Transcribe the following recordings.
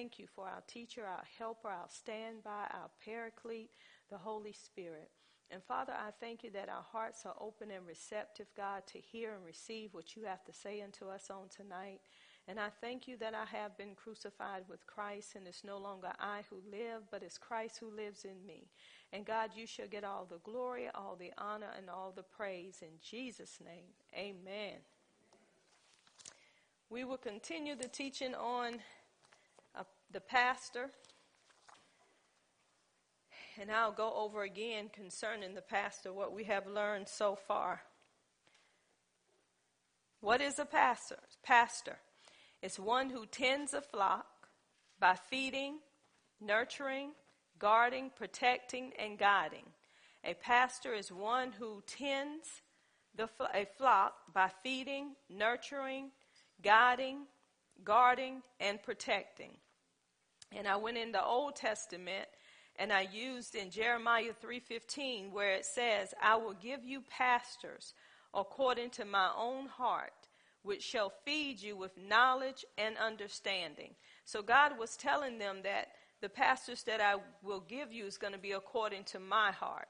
thank you for our teacher, our helper, our standby, our paraclete, the Holy Spirit. And Father, I thank you that our hearts are open and receptive, God, to hear and receive what you have to say unto us on tonight. And I thank you that I have been crucified with Christ, and it's no longer I who live, but it's Christ who lives in me. And God, you shall get all the glory, all the honor, and all the praise. In Jesus' name, amen. We will continue the teaching on the pastor. And I'll go over again concerning the pastor what we have learned so far. What is a pastor? Pastor is one who tends a flock by feeding, nurturing, guarding, protecting, and guiding. A pastor is one who tends the, a flock by feeding, nurturing, guiding, guarding, and protecting. And I went in the Old Testament and I used in Jeremiah 3:15 where it says, "I will give you pastors according to my own heart, which shall feed you with knowledge and understanding." So God was telling them that the pastors that I will give you is going to be according to my heart.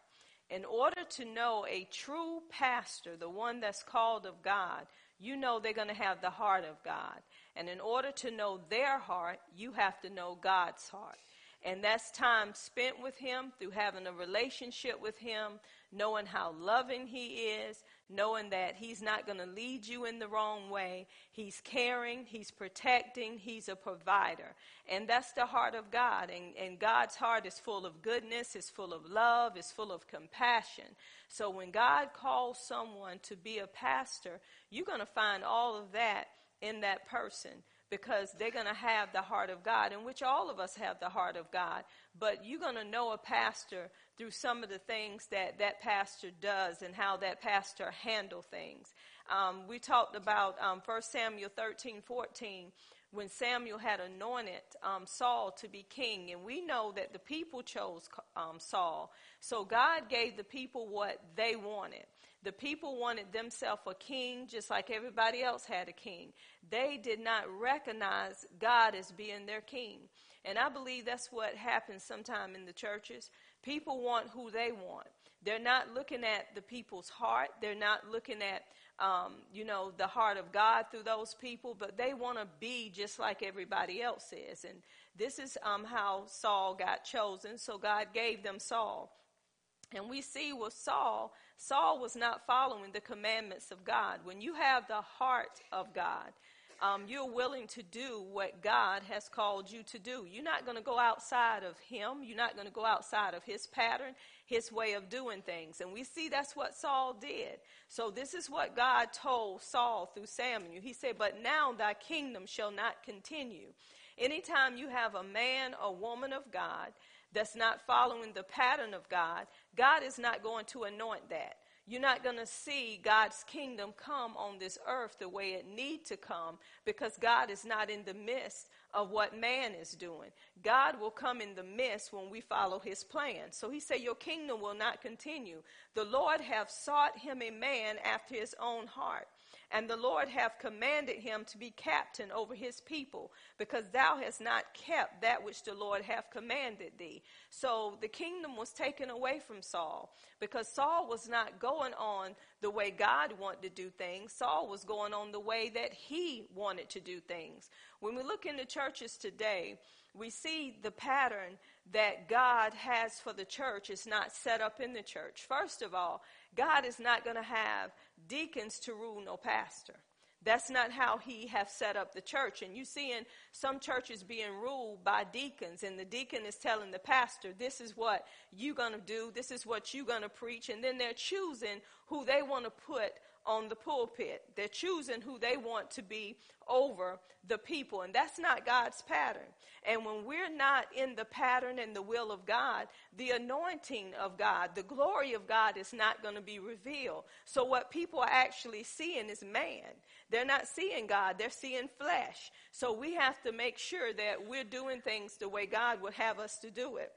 In order to know a true pastor, the one that's called of God, you know they're going to have the heart of God. And in order to know their heart, you have to know God's heart. And that's time spent with Him through having a relationship with Him, knowing how loving He is, knowing that He's not going to lead you in the wrong way. He's caring, He's protecting, He's a provider. And that's the heart of God. And, and God's heart is full of goodness, is full of love, is full of compassion. So when God calls someone to be a pastor, you're going to find all of that in that person because they're going to have the heart of God, in which all of us have the heart of God. But you're going to know a pastor through some of the things that that pastor does and how that pastor handle things. Um, we talked about um, 1 Samuel 13, 14, when Samuel had anointed um, Saul to be king. And we know that the people chose um, Saul. So God gave the people what they wanted. The people wanted themselves a king just like everybody else had a king. They did not recognize God as being their king. And I believe that's what happens sometime in the churches. People want who they want. They're not looking at the people's heart. They're not looking at, um, you know, the heart of God through those people, but they want to be just like everybody else is. And this is um, how Saul got chosen. So God gave them Saul. And we see with Saul, Saul was not following the commandments of God. When you have the heart of God, um, you're willing to do what God has called you to do. You're not going to go outside of Him. You're not going to go outside of His pattern, His way of doing things. And we see that's what Saul did. So this is what God told Saul through Samuel. He said, But now thy kingdom shall not continue. Anytime you have a man or woman of God that's not following the pattern of God, God is not going to anoint that. You're not going to see God's kingdom come on this earth the way it need to come because God is not in the midst of what man is doing. God will come in the midst when we follow his plan. So he said, Your kingdom will not continue. The Lord have sought him a man after his own heart and the Lord hath commanded him to be captain over his people, because thou hast not kept that which the Lord hath commanded thee. So the kingdom was taken away from Saul, because Saul was not going on the way God wanted to do things. Saul was going on the way that he wanted to do things. When we look in the churches today, we see the pattern that God has for the church is not set up in the church. First of all, God is not going to have deacons to rule no pastor. That's not how he has set up the church. And you see in some churches being ruled by deacons, and the deacon is telling the pastor, this is what you're going to do, this is what you're going to preach, and then they're choosing who they want to put on the pulpit. They're choosing who they want to be over the people. And that's not God's pattern. And when we're not in the pattern and the will of God, the anointing of God, the glory of God is not going to be revealed. So what people are actually seeing is man. They're not seeing God, they're seeing flesh. So we have to make sure that we're doing things the way God would have us to do it.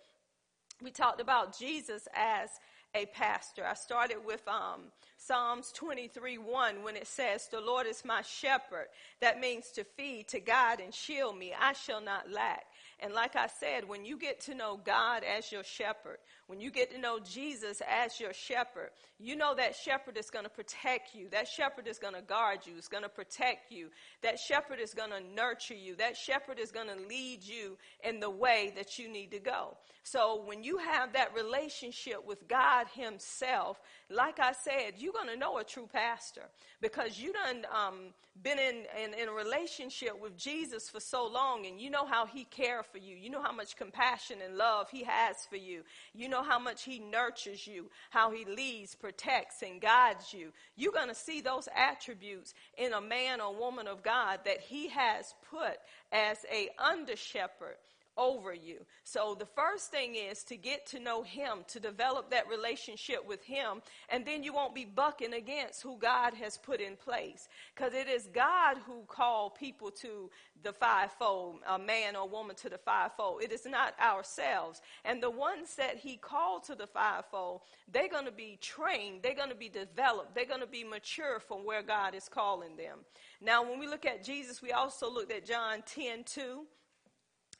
We talked about Jesus as a pastor. I started with um, Psalms 23 1 when it says, The Lord is my shepherd. That means to feed, to guide, and shield me. I shall not lack. And like I said, when you get to know God as your shepherd, when you get to know Jesus as your shepherd, you know that shepherd is going to protect you. That shepherd is going to guard you. It's going to protect you. That shepherd is going to nurture you. That shepherd is going to lead you in the way that you need to go. So when you have that relationship with God Himself, like I said, you're going to know a true pastor because you done um, been in, in, in a relationship with Jesus for so long and you know how He cares for you. You know how much compassion and love He has for you. You how much He nurtures you, how He leads, protects, and guides you. You're going to see those attributes in a man or woman of God that He has put as a under shepherd over you. So the first thing is to get to know him, to develop that relationship with him, and then you won't be bucking against who God has put in place. Because it is God who called people to the fivefold, a man or woman to the fivefold. It is not ourselves. And the ones that he called to the fivefold, they're going to be trained, they're going to be developed, they're going to be mature from where God is calling them. Now, when we look at Jesus, we also looked at John 10 2.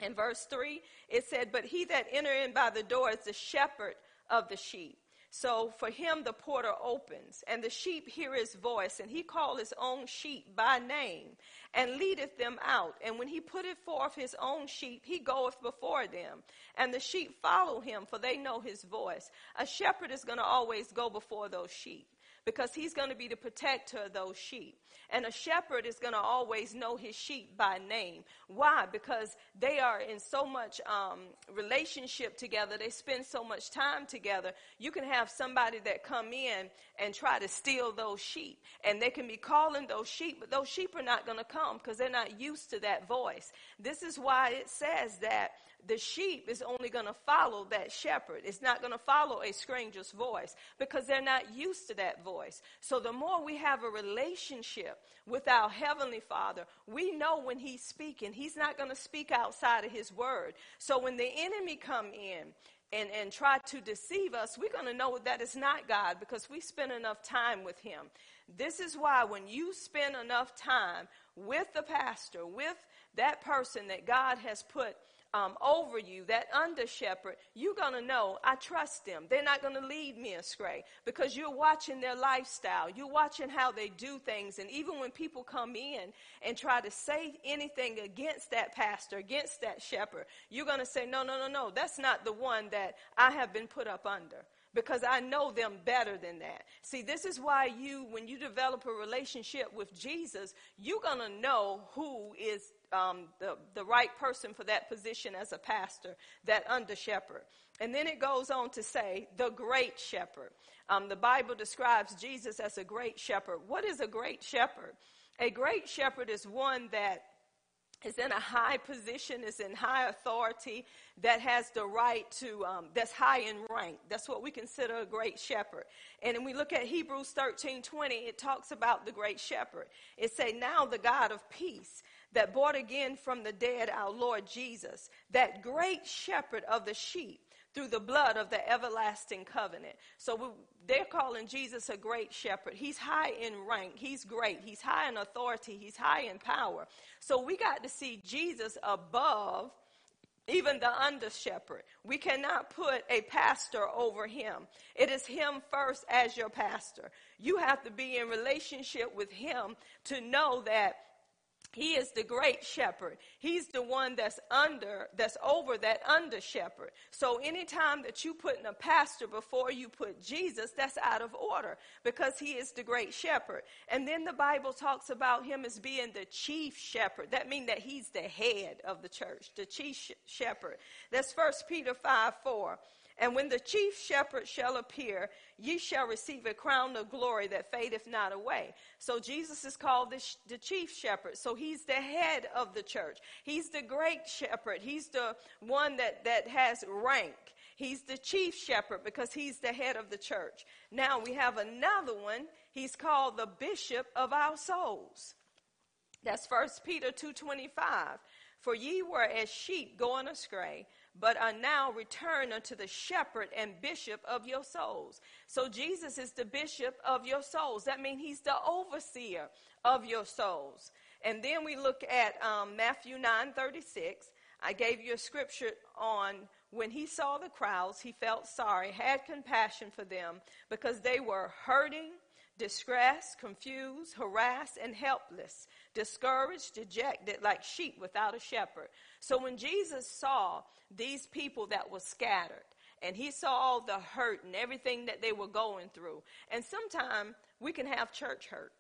In verse 3, it said, But he that enter in by the door is the shepherd of the sheep. So for him the porter opens, and the sheep hear his voice, and he call his own sheep by name, and leadeth them out. And when he putteth forth his own sheep, he goeth before them. And the sheep follow him, for they know his voice. A shepherd is going to always go before those sheep because he's going to be the protector of those sheep. And a shepherd is going to always know his sheep by name. Why? Because they are in so much um, relationship together. They spend so much time together. You can have somebody that come in and try to steal those sheep. And they can be calling those sheep, but those sheep are not going to come because they're not used to that voice. This is why it says that the sheep is only going to follow that shepherd. It's not going to follow a stranger's voice because they're not used to that voice. So the more we have a relationship with our heavenly father, we know when he's speaking, he's not going to speak outside of his word. So when the enemy come in and, and try to deceive us, we're going to know that it's not God because we spend enough time with him. This is why when you spend enough time with the pastor, with that person that God has put um, over you, that under shepherd, you're going to know I trust them. They're not going to lead me astray because you're watching their lifestyle. You're watching how they do things. And even when people come in and try to say anything against that pastor, against that shepherd, you're going to say, no, no, no, no, that's not the one that I have been put up under because I know them better than that. See, this is why you, when you develop a relationship with Jesus, you're going to know who is um, the, the right person for that position as a pastor, that under shepherd. And then it goes on to say, the great shepherd. Um, the Bible describes Jesus as a great shepherd. What is a great shepherd? A great shepherd is one that is in a high position, is in high authority, that has the right to, um, that's high in rank. That's what we consider a great shepherd. And when we look at Hebrews 13 20, it talks about the great shepherd. It say, now the God of peace that brought again from the dead our Lord Jesus, that great shepherd of the sheep through the blood of the everlasting covenant. So we, they're calling Jesus a great shepherd. He's high in rank. He's great. He's high in authority. He's high in power. So we got to see Jesus above even the under shepherd. We cannot put a pastor over him. It is him first as your pastor. You have to be in relationship with him to know that he is the great shepherd. He's the one that's under, that's over that under shepherd. So anytime that you put in a pastor before you put Jesus, that's out of order because he is the great shepherd. And then the Bible talks about him as being the chief shepherd. That means that he's the head of the church, the chief shepherd. That's First Peter 5 4. And when the chief shepherd shall appear, ye shall receive a crown of glory that fadeth not away. So Jesus is called the, sh- the, chief shepherd. So he's the head of the church. He's the great shepherd. He's the one that, that has rank. He's the chief shepherd because he's the head of the church. Now we have another one. He's called the bishop of our souls. That's First Peter 2.25. For ye were as sheep going astray, but are now returned unto the shepherd and bishop of your souls. So Jesus is the bishop of your souls. That means he's the overseer of your souls. And then we look at um, Matthew 9 36. I gave you a scripture on when he saw the crowds, he felt sorry, had compassion for them because they were hurting, distressed, confused, harassed, and helpless, discouraged, dejected, like sheep without a shepherd. So when Jesus saw these people that were scattered, and he saw all the hurt and everything that they were going through, and sometimes we can have church hurt.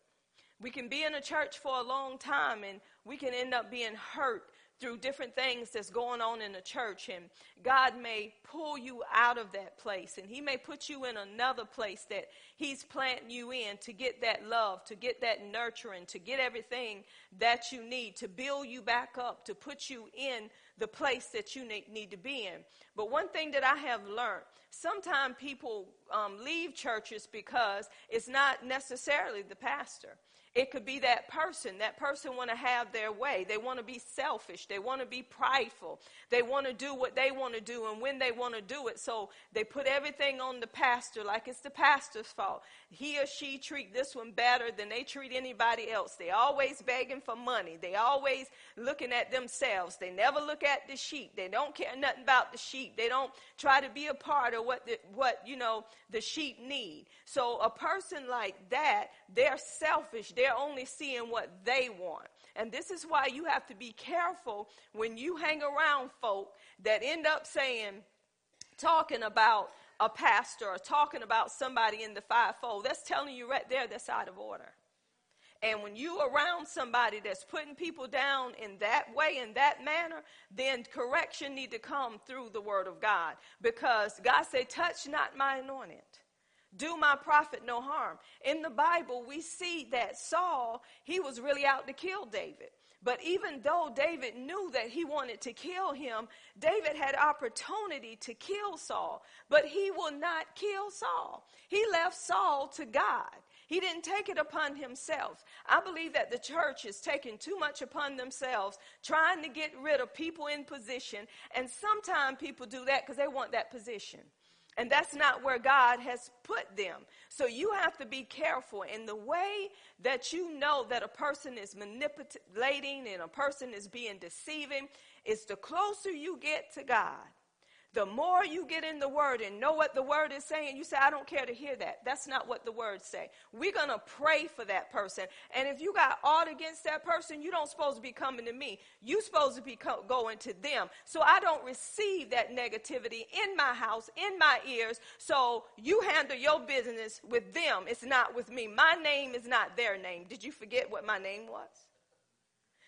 We can be in a church for a long time and we can end up being hurt through different things that's going on in the church and God may pull you out of that place and he may put you in another place that he's planting you in to get that love, to get that nurturing, to get everything that you need, to build you back up, to put you in the place that you need to be in. But one thing that I have learned, sometimes people um, leave churches because it's not necessarily the pastor. It could be that person. That person want to have their way. They want to be selfish. They want to be prideful. They want to do what they want to do and when they want to do it. So they put everything on the pastor like it's the pastor's fault. He or she treat this one better than they treat anybody else. They always begging for money. They always looking at themselves. They never look at the sheep. They don't care nothing about the sheep. They don't try to be a part of what the, what you know the sheep need. So a person like that, they're selfish. They're they're only seeing what they want. And this is why you have to be careful when you hang around folk that end up saying, talking about a pastor or talking about somebody in the fivefold. That's telling you right there that's out of order. And when you around somebody that's putting people down in that way, in that manner, then correction need to come through the word of God. Because God said, touch not my anointed do my prophet no harm. In the Bible, we see that Saul, he was really out to kill David. But even though David knew that he wanted to kill him, David had opportunity to kill Saul, but he will not kill Saul. He left Saul to God. He didn't take it upon himself. I believe that the church is taking too much upon themselves, trying to get rid of people in position. And sometimes people do that because they want that position. And that's not where God has put them. So you have to be careful. in the way that you know that a person is manipulating and a person is being deceiving is the closer you get to God the more you get in the word and know what the word is saying, you say, I don't care to hear that. That's not what the words say. We're going to pray for that person. And if you got aught against that person, you don't supposed to be coming to me. You supposed to be co- going to them. So I don't receive that negativity in my house, in my ears. So you handle your business with them. It's not with me. My name is not their name. Did you forget what my name was?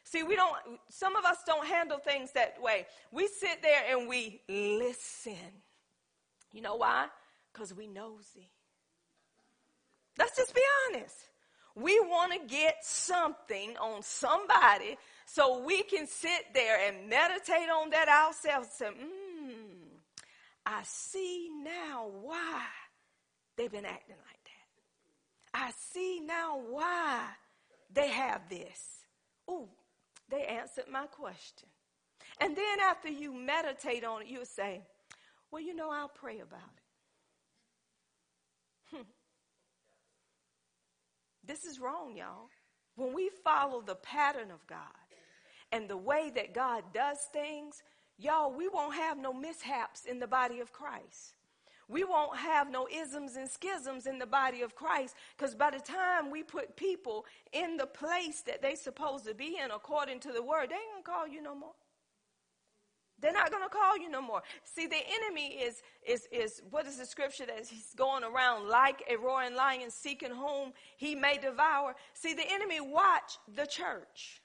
See, we don't, some of us don't handle things that way. We sit there and we listen. You know why? Because we nosy. Let's just be honest. We want to get something on somebody so we can sit there and meditate on that ourselves and say, hmm, I see now why they've been acting like that. I see now why they have this. Ooh, they answered my question. And then after you meditate on it, you'll say, Well, you know, I'll pray about it. Hmm. This is wrong, y'all. When we follow the pattern of God and the way that God does things, y'all, we won't have no mishaps in the body of Christ we won't have no isms and schisms in the body of Christ because by the time we put people in the place that they supposed to be in according to the word, they ain't gonna call you no more. They're not to call you no more. See, the enemy is, is, is, what is the scripture that he's going around like a roaring lion seeking whom he may devour? See, the enemy watch the church.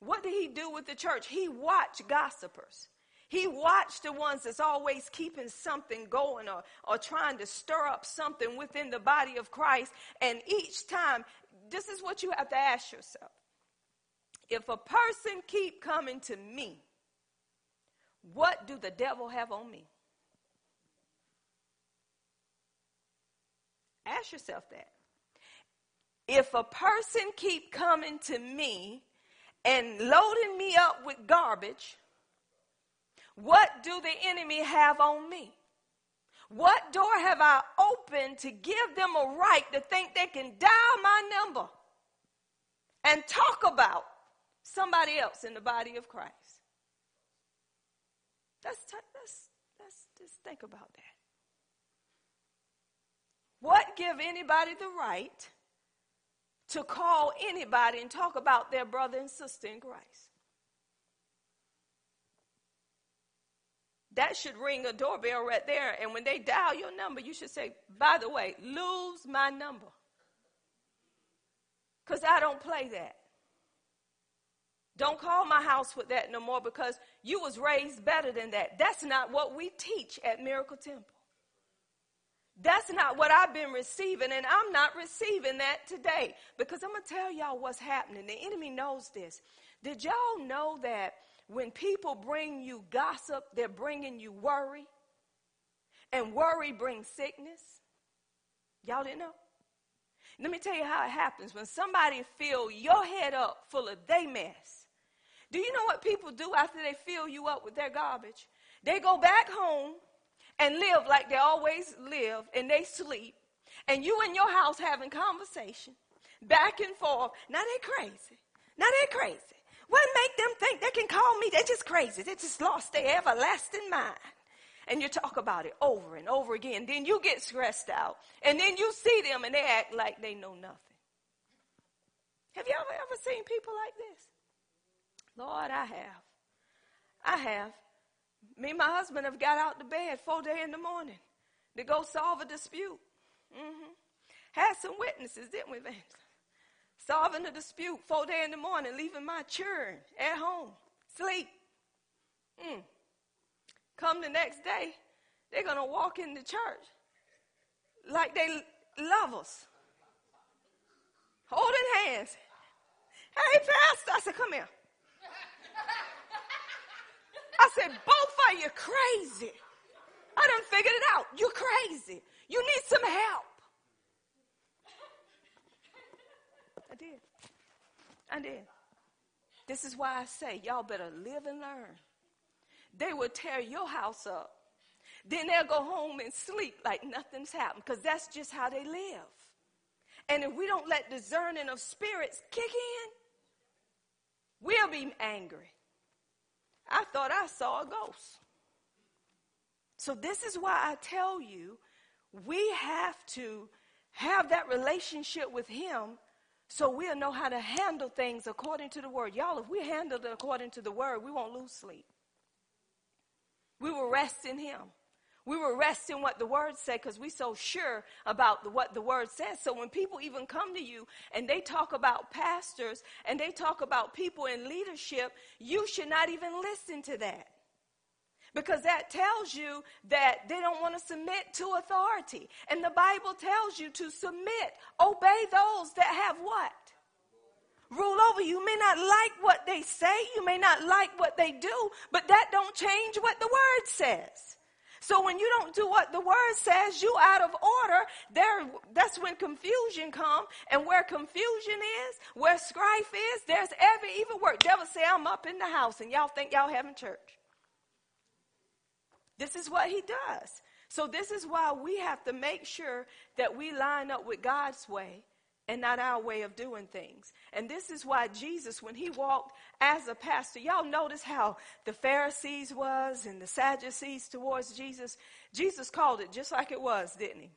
What did he do with the church? He watched gossipers. He watched the ones that's always keeping something going or, or trying to stir up something within the body of Christ. And each time, this is what you have to ask yourself. If a person keep coming to me, what do the devil have on me? Ask yourself that. If a person keep coming to me and loading me up with garbage, what do the enemy have on me? What door have I opened to give them a right to think they can dial my number and talk about somebody else in the body of Christ? Let's, t- let's, let's just think about that. What give anybody the right to call anybody and talk about their brother and sister in Christ? That should ring a doorbell right there. And when they dial your number, you should say, by the way, lose my number. Because I don't play that. Don't call my house with that no more because you was raised better than that. That's not what we teach at Miracle Temple. That's not what I've been receiving, and I'm not receiving that today because I'm going to tell y'all what's happening. The enemy knows this. Did y'all know that when people bring you gossip, they're bringing you worry? And worry brings sickness? Y'all didn't know? Let me tell you how it happens. When somebody fill your head up full of they mess, do you know what people do after they fill you up with their garbage? They go back home and live like they always live and they sleep. And you in your house having conversation back and forth. Now they crazy. Now they crazy. What make them think they can call me? They're just crazy. They just lost their everlasting mind and you talk about it over and over again. Then you get stressed out. And then you see them and they act like they know nothing. Have you ever, ever seen people like this? Lord, I have. I have. Me and my husband have got out to bed four day in the morning to go solve a dispute. Mm-hmm. Had some witnesses, didn't we, Evangelist? Solving a dispute four day in the morning, leaving my children at home, sleep. Mm. Come the next day, they're to walk in the church like they love us, holding hands. Hey, Pastor. I said, come here. I said, both of you crazy. I done figured it out. You're crazy. You need some help. I did. I did. This is why I say, y'all better live and learn they will tear your house up. Then they'll go home and sleep like nothing's happened because that's just how they live. And if we don't let discerning of spirits kick in, we'll be angry. I thought I saw a ghost. So, this is why I tell you we have to have that relationship with Him so we'll know how to handle things according to the Word. Y'all, if we handle it according to the Word, we won't lose sleep. We will rest in Him. We will rest in what the Word said because we're so sure about the, what the Word says. So when people even come to you and they talk about pastors and they talk about people in leadership, you should not even listen to that. Because that tells you that they don't want to submit to authority. And the Bible tells you to submit, obey those that have what? rule over you. You may not like what they say, you may not like what they do, but that don't change what the word says. So when you don't do what the word says, you out of order, there that's when confusion come. And where confusion is, where strife is, there's every evil word. Devil say, I'm up in the house and y'all think y'all having church. This is what he does. So this is why we have to make sure that we line up with God's way and not our way of doing things. And this is why Jesus, when he walked as a pastor, y'all notice how the Pharisees was and the Sadducees towards Jesus. Jesus called it just like it was, didn't he?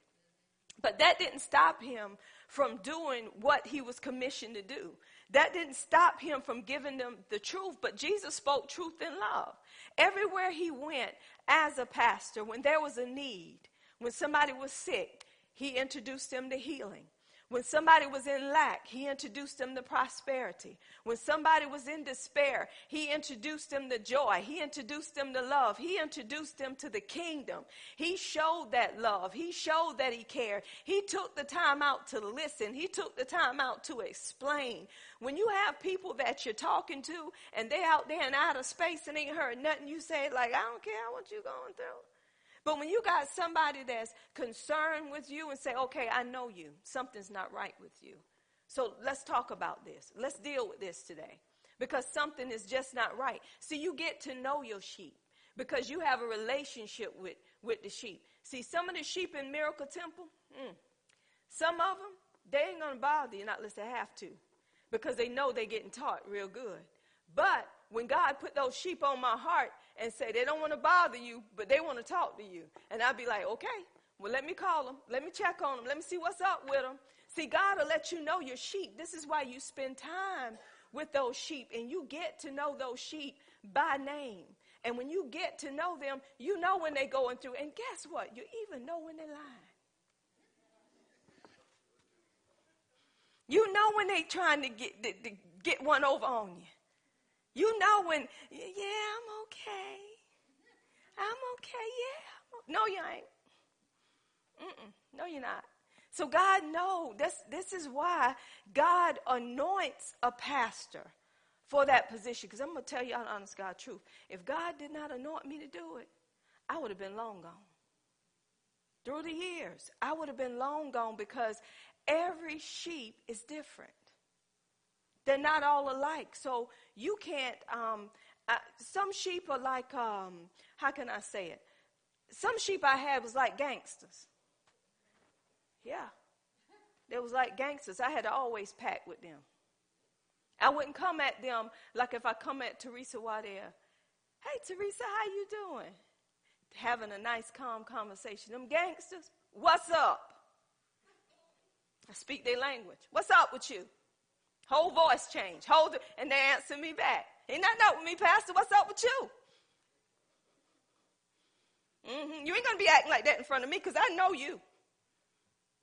But that didn't stop him from doing what he was commissioned to do. That didn't stop him from giving them the truth, but Jesus spoke truth in love. Everywhere he went as a pastor, when there was a need, when somebody was sick, he introduced them to healing. When somebody was in lack, he introduced them to prosperity. When somebody was in despair, he introduced them to joy. He introduced them to love. He introduced them to the kingdom. He showed that love. He showed that he cared. He took the time out to listen. He took the time out to explain. When you have people that you're talking to and they're out there in outer space and ain't heard nothing you say, like, I don't care what you're going through. But when you got somebody that's concerned with you and say, okay, I know you, something's not right with you. So let's talk about this. Let's deal with this today because something is just not right. See, you get to know your sheep because you have a relationship with, with the sheep. See, some of the sheep in Miracle Temple, mm, some of them, they ain't going to bother you not unless they have to because they know they're getting taught real good. But when God put those sheep on my heart and say they don't want to bother you, but they want to talk to you. And I'd be like, okay, well, let me call them. Let me check on them. Let me see what's up with them. See, God will let you know your sheep. This is why you spend time with those sheep and you get to know those sheep by name. And when you get to know them, you know when they're going through. And guess what? You even know when they're lying. You know when they're trying to get, to, to get one over on you. You know when, yeah, I'm okay. I'm okay, yeah. No, you ain't. Mm-mm. No, you're not. So God knows. This, this is why God anoints a pastor for that position. Because I'm going to tell you an honest God truth. If God did not anoint me to do it, I would have been long gone. Through the years, I would have been long gone because every sheep is different. They're not all alike. So you can't, um, uh, some sheep are like, um, how can I say it? Some sheep I had was like gangsters. Yeah. They was like gangsters. I had to always pack with them. I wouldn't come at them like if I come at Teresa Waddell. Hey, Teresa, how you doing? Having a nice, calm conversation. Them gangsters, what's up? I speak their language. What's up with you? Whole voice change. Hold it, and they answer me back. Ain't nothing up with me, Pastor. What's up with you? Mm-hmm. You ain't gonna be acting like that in front of me because I know you.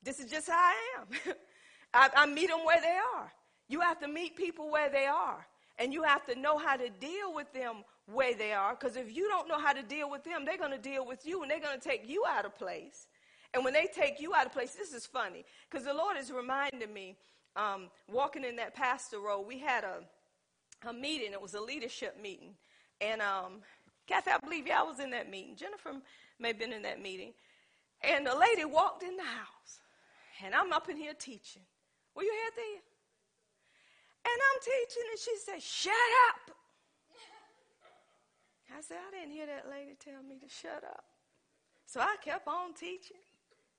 This is just how I am. I, I meet them where they are. You have to meet people where they are. And you have to know how to deal with them where they are. Because if you don't know how to deal with them, they're to deal with you and they're to take you out of place. And when they take you out of place, this is funny. Because the Lord is reminding me, um, walking in that pastor role, we had a, a meeting. It was a leadership meeting. And um, Kathy, I believe y'all was in that meeting. Jennifer may have been in that meeting. And the lady walked in the house. And I'm up in here teaching. Were you here, Thea? And I'm teaching, and she said, Shut up. I said, I didn't hear that lady tell me to shut up. So I kept on teaching.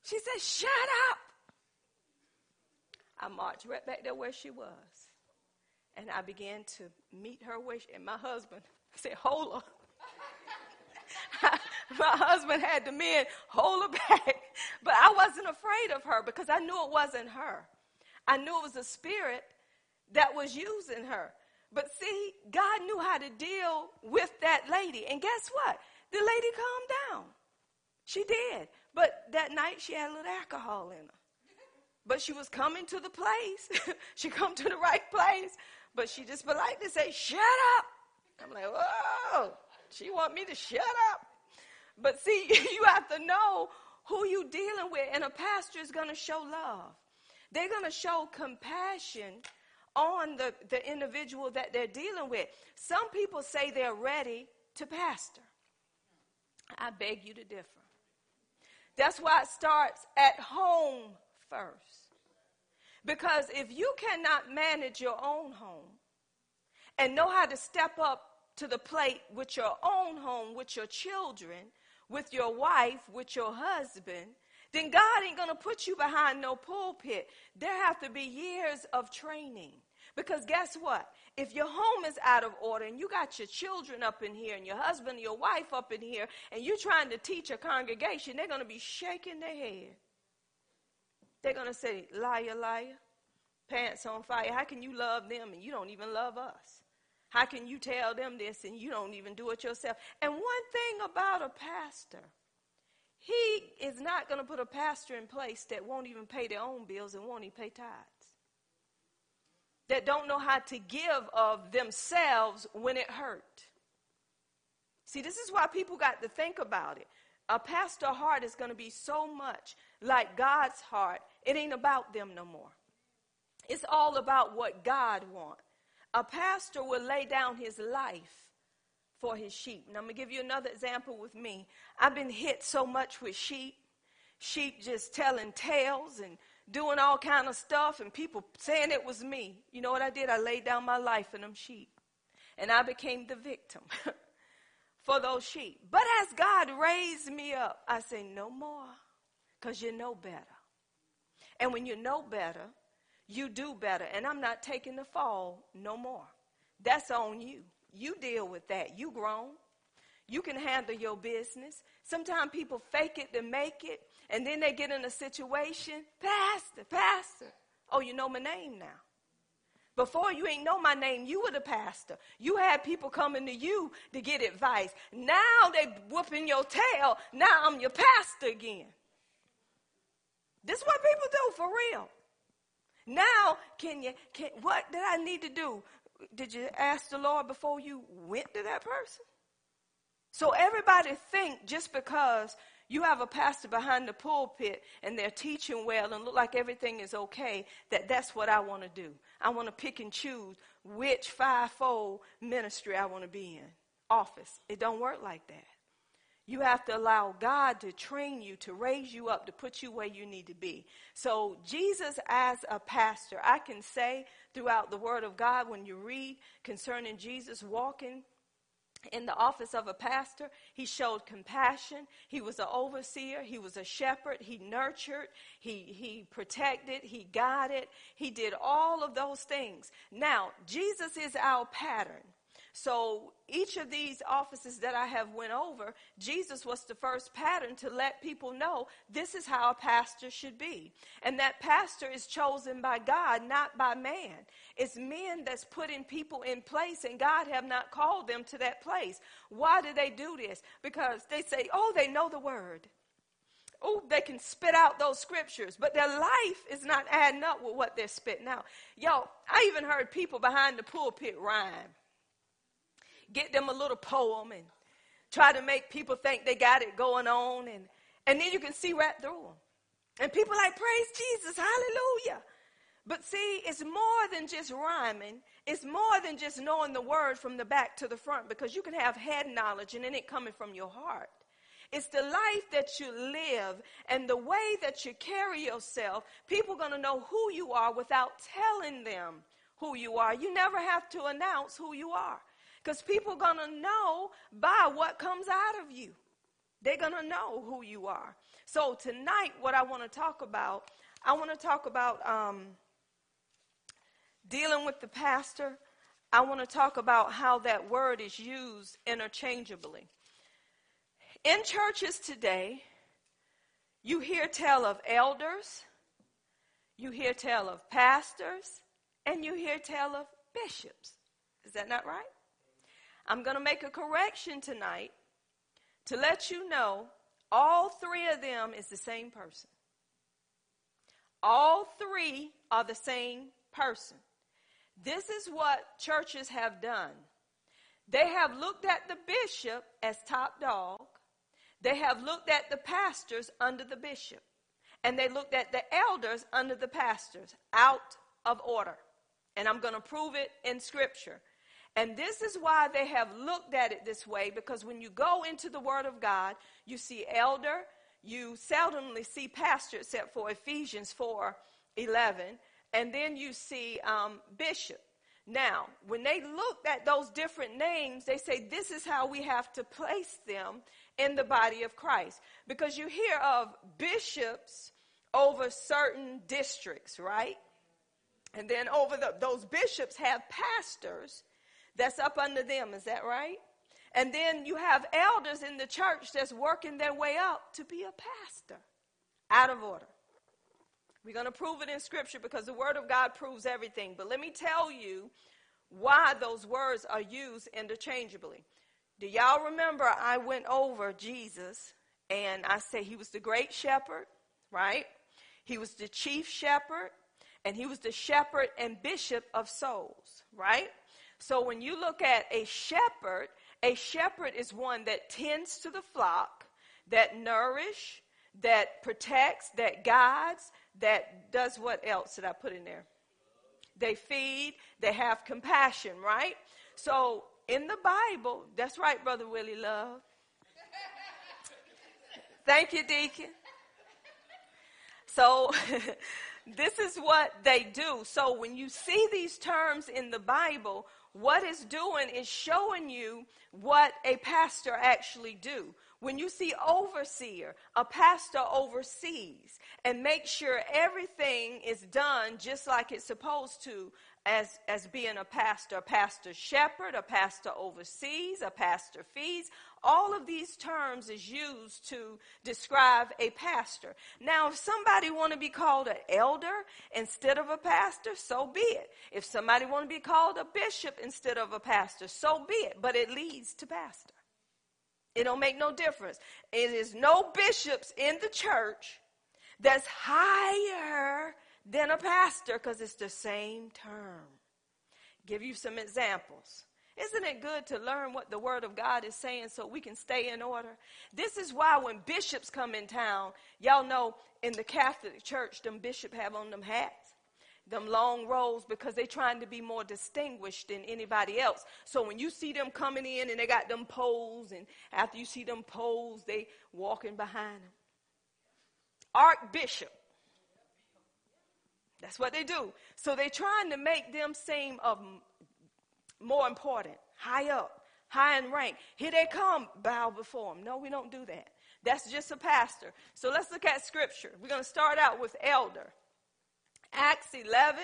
She said, Shut up. I marched right back there where she was. And I began to meet her where she, and my husband said, Hold her. my husband had the men hold her back. But I wasn't afraid of her because I knew it wasn't her. I knew it was a spirit that was using her. But see, God knew how to deal with that lady. And guess what? The lady calmed down. She did. But that night she had a little alcohol in her. But she was coming to the place. she come to the right place. But she just politely say, shut up. I'm like, whoa, she want me to shut up. But see, you have to know who you dealing with. And a pastor is going to show love. They're going to show compassion on the, the individual that they're dealing with. Some people say they're ready to pastor. I beg you to differ. That's why it starts at home first. Because if you cannot manage your own home and know how to step up to the plate with your own home, with your children, with your wife, with your husband, then God ain't going to put you behind no pulpit. There have to be years of training. Because guess what? If your home is out of order and you got your children up in here and your husband and your wife up in here and you're trying to teach a congregation, they're going to be shaking their head. They're going to say, liar, liar, pants on fire. How can you love them and you don't even love us? How can you tell them this and you don't even do it yourself? And one thing about a pastor, he is not going to put a pastor in place that won't even pay their own bills and won't even pay tithes. That don't know how to give of themselves when it hurt. See, this is why people got to think about it. A pastor heart is going to be so much like God's heart. It ain't about them no more. It's all about what God wants. A pastor will lay down his life for his sheep. Now, I'm going to give you another example with me. I've been hit so much with sheep, sheep just telling tales and doing all kind of stuff and people saying it was me. You know what I did? I laid down my life for them sheep. And I became the victim for those sheep. But as God raised me up, I say, no more, because you know better. And when you know better, you do better. And I'm not taking the fall no more. That's on you. You deal with that. You grown. You can handle your business. Sometimes people fake it to make it, and then they get in a situation, Pastor, Pastor. Oh, you know my name now. Before you ain't know my name, you were the pastor. You had people coming to you to get advice. Now they whooping your tail. Now I'm your pastor again. This is what for real. Now, can you, can, what did I need to do? Did you ask the Lord before you went to that person? So everybody think just because you have a pastor behind the pulpit and they're teaching well and look like everything is okay, that that's what I want to do. I want to pick and choose which fivefold ministry I want to be in. Office. It don't work like that. You have to allow God to train you, to raise you up, to put you where you need to be. So, Jesus as a pastor, I can say throughout the Word of God, when you read concerning Jesus walking in the office of a pastor, he showed compassion. He was an overseer. He was a shepherd. He nurtured. He, he protected. He guided. He did all of those things. Now, Jesus is our pattern. So each of these offices that I have went over, Jesus was the first pattern to let people know this is how a pastor should be. And that pastor is chosen by God, not by man. It's men that's putting people in place and God have not called them to that place. Why do they do this? Because they say, oh, they know the word. Oh, they can spit out those scriptures, but their life is not adding up with what they're spitting out. Yo, I even heard people behind the pulpit rhyme get them a little poem and try to make people think they got it going on. And, and then you can see right through them. And people like, praise Jesus, hallelujah. But see, it's more than just rhyming. It's more than just knowing the word from the back to the front because you can have head knowledge and then it coming from your heart. It's the life that you live and the way that you carry yourself. People are going to know who you are without telling them who you are. You never have to announce who you are. Because people are going to know by what comes out of you. They're going to know who you are. So tonight, what I want to talk about, I want to talk about um, dealing with the pastor. I want to talk about how that word is used interchangeably. In churches today, you hear tell of elders, you hear tell of pastors, and you hear tell of bishops. Is that not right? I'm going to make a correction tonight to let you know all three of them is the same person. All three are the same person. This is what churches have done. They have looked at the bishop as top dog. They have looked at the pastors under the bishop. And they looked at the elders under the pastors out of order. And I'm going to prove it in scripture. And this is why they have looked at it this way because when you go into the Word of God, you see elder, you seldomly see pastor except for Ephesians 4 11, and then you see um, bishop. Now, when they looked at those different names, they say this is how we have to place them in the body of Christ. Because you hear of bishops over certain districts, right? And then over the, those bishops have pastors that's up under them. Is that right? And then you have elders in the church that's working their way up to be a pastor. Out of order. We're going to prove it in Scripture because the Word of God proves everything. But let me tell you why those words are used interchangeably. Do y'all remember I went over Jesus and I said he was the great shepherd, right? He was the chief shepherd and he was the shepherd and bishop of souls, right? So when you look at a shepherd, a shepherd is one that tends to the flock, that nourish, that protects, that guides, that does what else did I put in there? They feed, they have compassion, right? So in the Bible, that's right, Brother Willie Love. Thank you, Deacon. So this is what they do. So when you see these terms in the Bible, what it's doing is showing you what a pastor actually do. When you see overseer, a pastor oversees and make sure everything is done just like it's supposed to as, as being a pastor. A pastor shepherd, a pastor oversees, a pastor feeds. all of these terms is used to describe a pastor. Now, if somebody want to be called an elder instead of a pastor, so be it. If somebody want to be called a bishop instead of a pastor, so be it. But it leads to pastor. It don't make no difference. It is no bishops in the church that's higher than a pastor because it's the same term. Give you some examples. Isn't it good to learn what the Word of God is saying so we can stay in order? This is why when bishops come in town, y'all know in the Catholic Church, them bishops have on them hats, them long robes, because they trying to be more distinguished than anybody else. So when you see them coming in and they got them poles, and after you see them poles, they walking behind them. Archbishop. That's what they do. So they're trying to make them seem of more important, high up, high in rank. Here they come, bow before them. No, we don't do that. That's just a pastor. So let's look at scripture. We're going to start out with elder. Acts 11,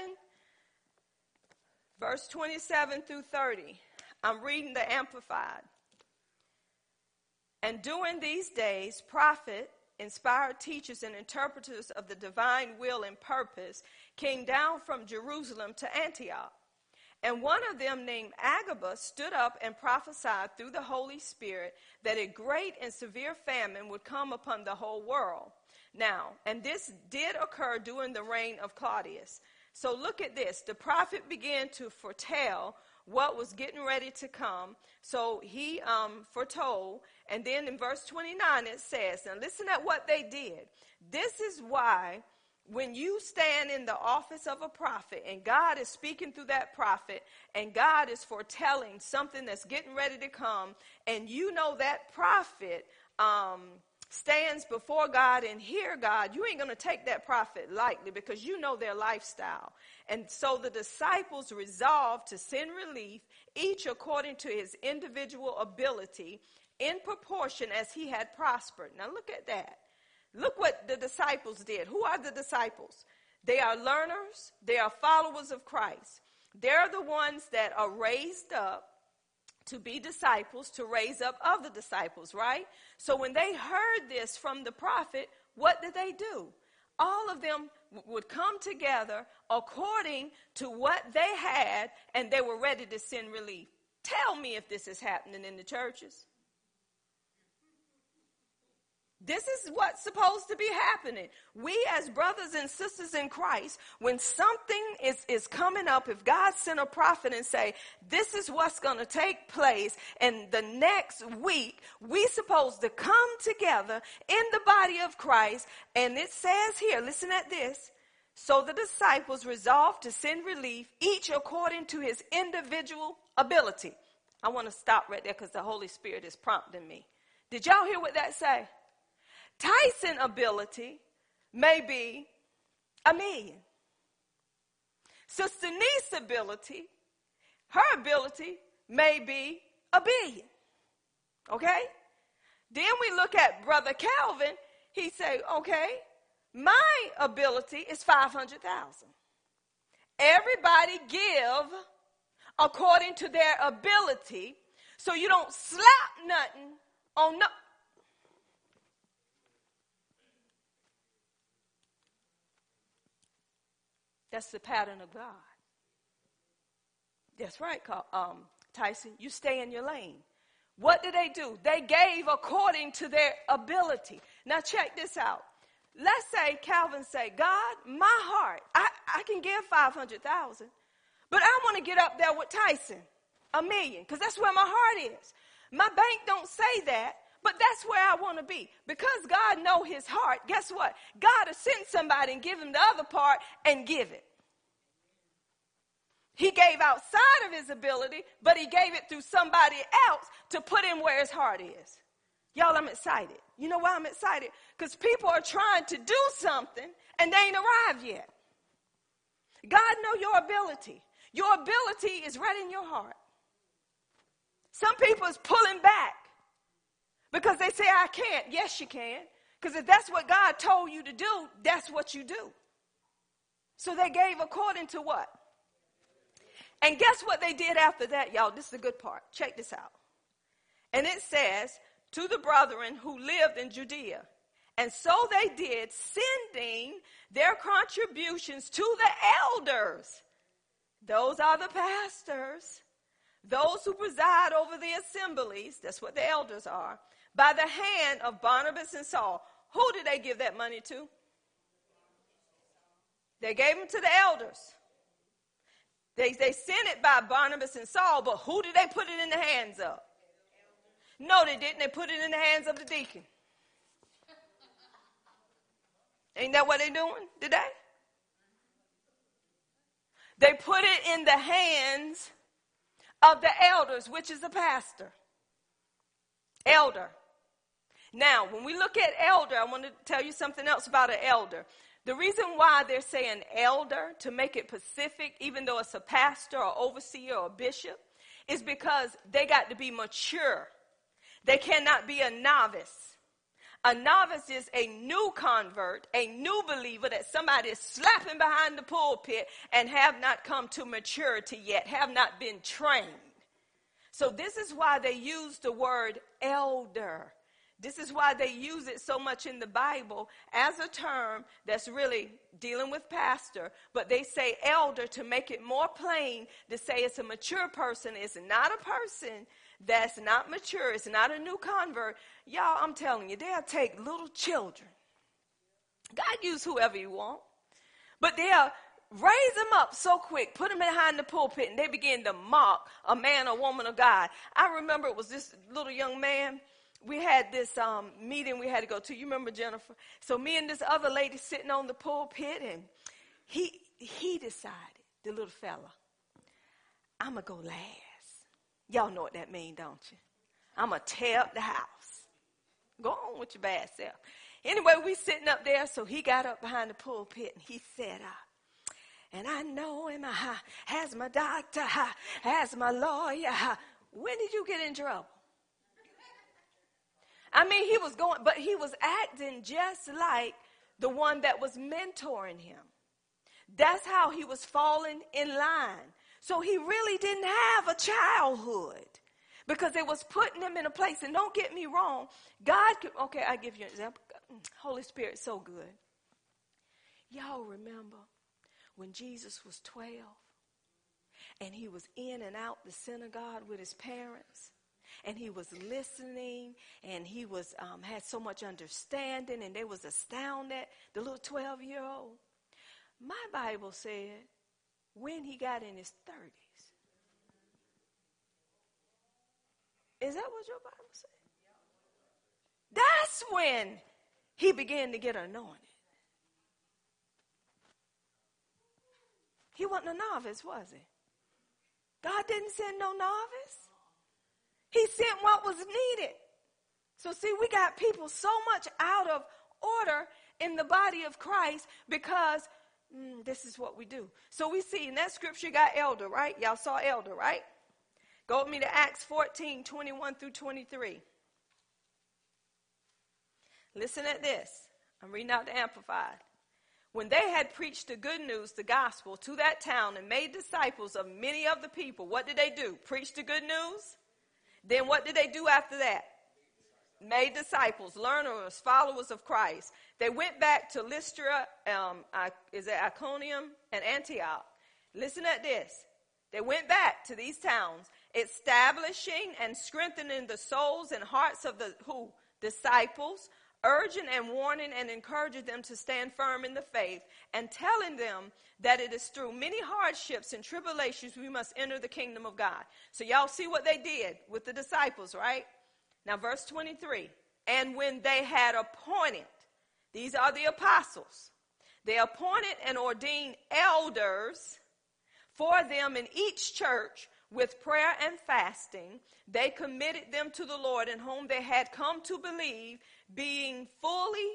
verse 27 through 30. I'm reading the Amplified. And during these days, prophet, inspired teachers, and interpreters of the divine will and purpose came down from Jerusalem to Antioch. And one of them, named Agabus, stood up and prophesied through the Holy Spirit that a great and severe famine would come upon the whole world. Now, and this did occur during the reign of Claudius. So look at this. The prophet began to foretell what was getting ready to come. So he um, foretold. And then in verse 29, it says, Now listen at what they did. This is why when you stand in the office of a prophet and God is speaking through that prophet and God is foretelling something that's getting ready to come, and you know that prophet um, stands before God and hear God, you ain't going to take that prophet lightly because you know their lifestyle. And so the disciples resolved to send relief, each according to his individual ability, in proportion as he had prospered. Now look at that. Look what the disciples did. Who are the disciples? They are learners, they are followers of Christ. They're the ones that are raised up to be disciples, to raise up other disciples, right? So when they heard this from the prophet, what did they do? All of them would come together according to what they had, and they were ready to send relief. Tell me if this is happening in the churches. This is what's supposed to be happening. We as brothers and sisters in Christ, when something is, is coming up, if God sent a prophet and say, this is what's going to take place and the next week, we supposed to come together in the body of Christ. And it says here, listen at this. So the disciples resolved to send relief, each according to his individual ability. I want to stop right there because the Holy Spirit is prompting me. Did y'all hear what that say? Tyson ability may be a million. Sister Niece's ability, her ability may be a billion. Okay? Then we look at Brother Calvin. He say, okay, my ability is 500,000. Everybody give according to their ability so you don't slap nothing on no, That's the pattern of God. That's right, um, Tyson. You stay in your lane. What did they do? They gave according to their ability. Now check this out. Let's say Calvin say, God, my heart, I, I can give 500,000, but I want to get up there with Tyson, a million, because that's where my heart is. My bank don't say that, but that's where I want to be. Because God know his heart, guess what? God will send somebody and give him the other part and give it. He gave outside of his ability, but he gave it through somebody else to put him where his heart is. Y'all, I'm excited. You know why I'm excited? Because people are trying to do something and they ain't arrived yet. God know your ability. Your ability is right in your heart. Some people is pulling back because they say, I can't. Yes, you can. Because if that's what God told you to do, that's what you do. So they gave according to what? And guess what they did after that, y'all? This is the good part. Check this out. And it says, to the brethren who lived in Judea. And so they did, sending their contributions to the elders. Those are the pastors, those who preside over the assemblies. That's what the elders are. By the hand of Barnabas and Saul. Who did they give that money to? They gave them to the elders. They, they sent it by Barnabas and Saul, but who did they put it in the hands of? No, they didn't. They put it in the hands of the deacon. Ain't that what they're doing today? They put it in the hands of the elders, which is the pastor. Elder. Now, when we look at elder, I want to tell you something else about an elder. The reason why they're saying elder to make it specific, even though it's a pastor or overseer or bishop, is because they got to be mature. They cannot be a novice. A novice is a new convert, a new believer that somebody is slapping behind the pulpit and have not come to maturity yet, have not been trained. So, this is why they use the word elder. This is why they use it so much in the Bible as a term that's really dealing with pastor, but they say elder to make it more plain to say it's a mature person. It's not a person that's not mature, it's not a new convert, y'all, I'm telling you, they'll take little children. God use whoever you want, but they'll raise them up so quick, put them behind the pulpit, and they begin to mock a man or woman of God. I remember it was this little young man. We had this um, meeting we had to go to. You remember Jennifer? So me and this other lady sitting on the pulpit, and he he decided, the little fella, I'm gonna go last. Y'all know what that means, don't you? I'm to tear up the house. Go on with your bad self. Anyway, we sitting up there, so he got up behind the pulpit and he said, uh, and I know him uh, as my doctor, uh, as my lawyer. Uh, when did you get in trouble? I mean, he was going, but he was acting just like the one that was mentoring him. That's how he was falling in line. So he really didn't have a childhood because it was putting him in a place. And don't get me wrong, God could, okay, I give you an example. Holy Spirit, so good. Y'all remember when Jesus was 12 and he was in and out the synagogue with his parents? And he was listening and he was um, had so much understanding and they was astounded the little 12 year old my bible said when he got in his 30s. Is that what your Bible said? That's when he began to get anointed. He wasn't a novice, was he? God didn't send no novice. He sent what was needed. So, see, we got people so much out of order in the body of Christ because mm, this is what we do. So we see in that scripture got elder, right? Y'all saw elder, right? Go with me to Acts 14, 21 through 23. Listen at this. I'm reading out the Amplified. When they had preached the good news, the gospel, to that town and made disciples of many of the people, what did they do? Preach the good news? Then what did they do after that? made disciples, learners, followers of Christ. They went back to Lystra, um, is it Iconium, and Antioch. Listen at this. They went back to these towns, establishing and strengthening the souls and hearts of the who disciples, urging and warning and encouraging them to stand firm in the faith, and telling them that it is through many hardships and tribulations we must enter the kingdom of God. So y'all see what they did with the disciples, right? Now, verse 23 and when they had appointed, these are the apostles, they appointed and ordained elders for them in each church with prayer and fasting, they committed them to the Lord in whom they had come to believe, being fully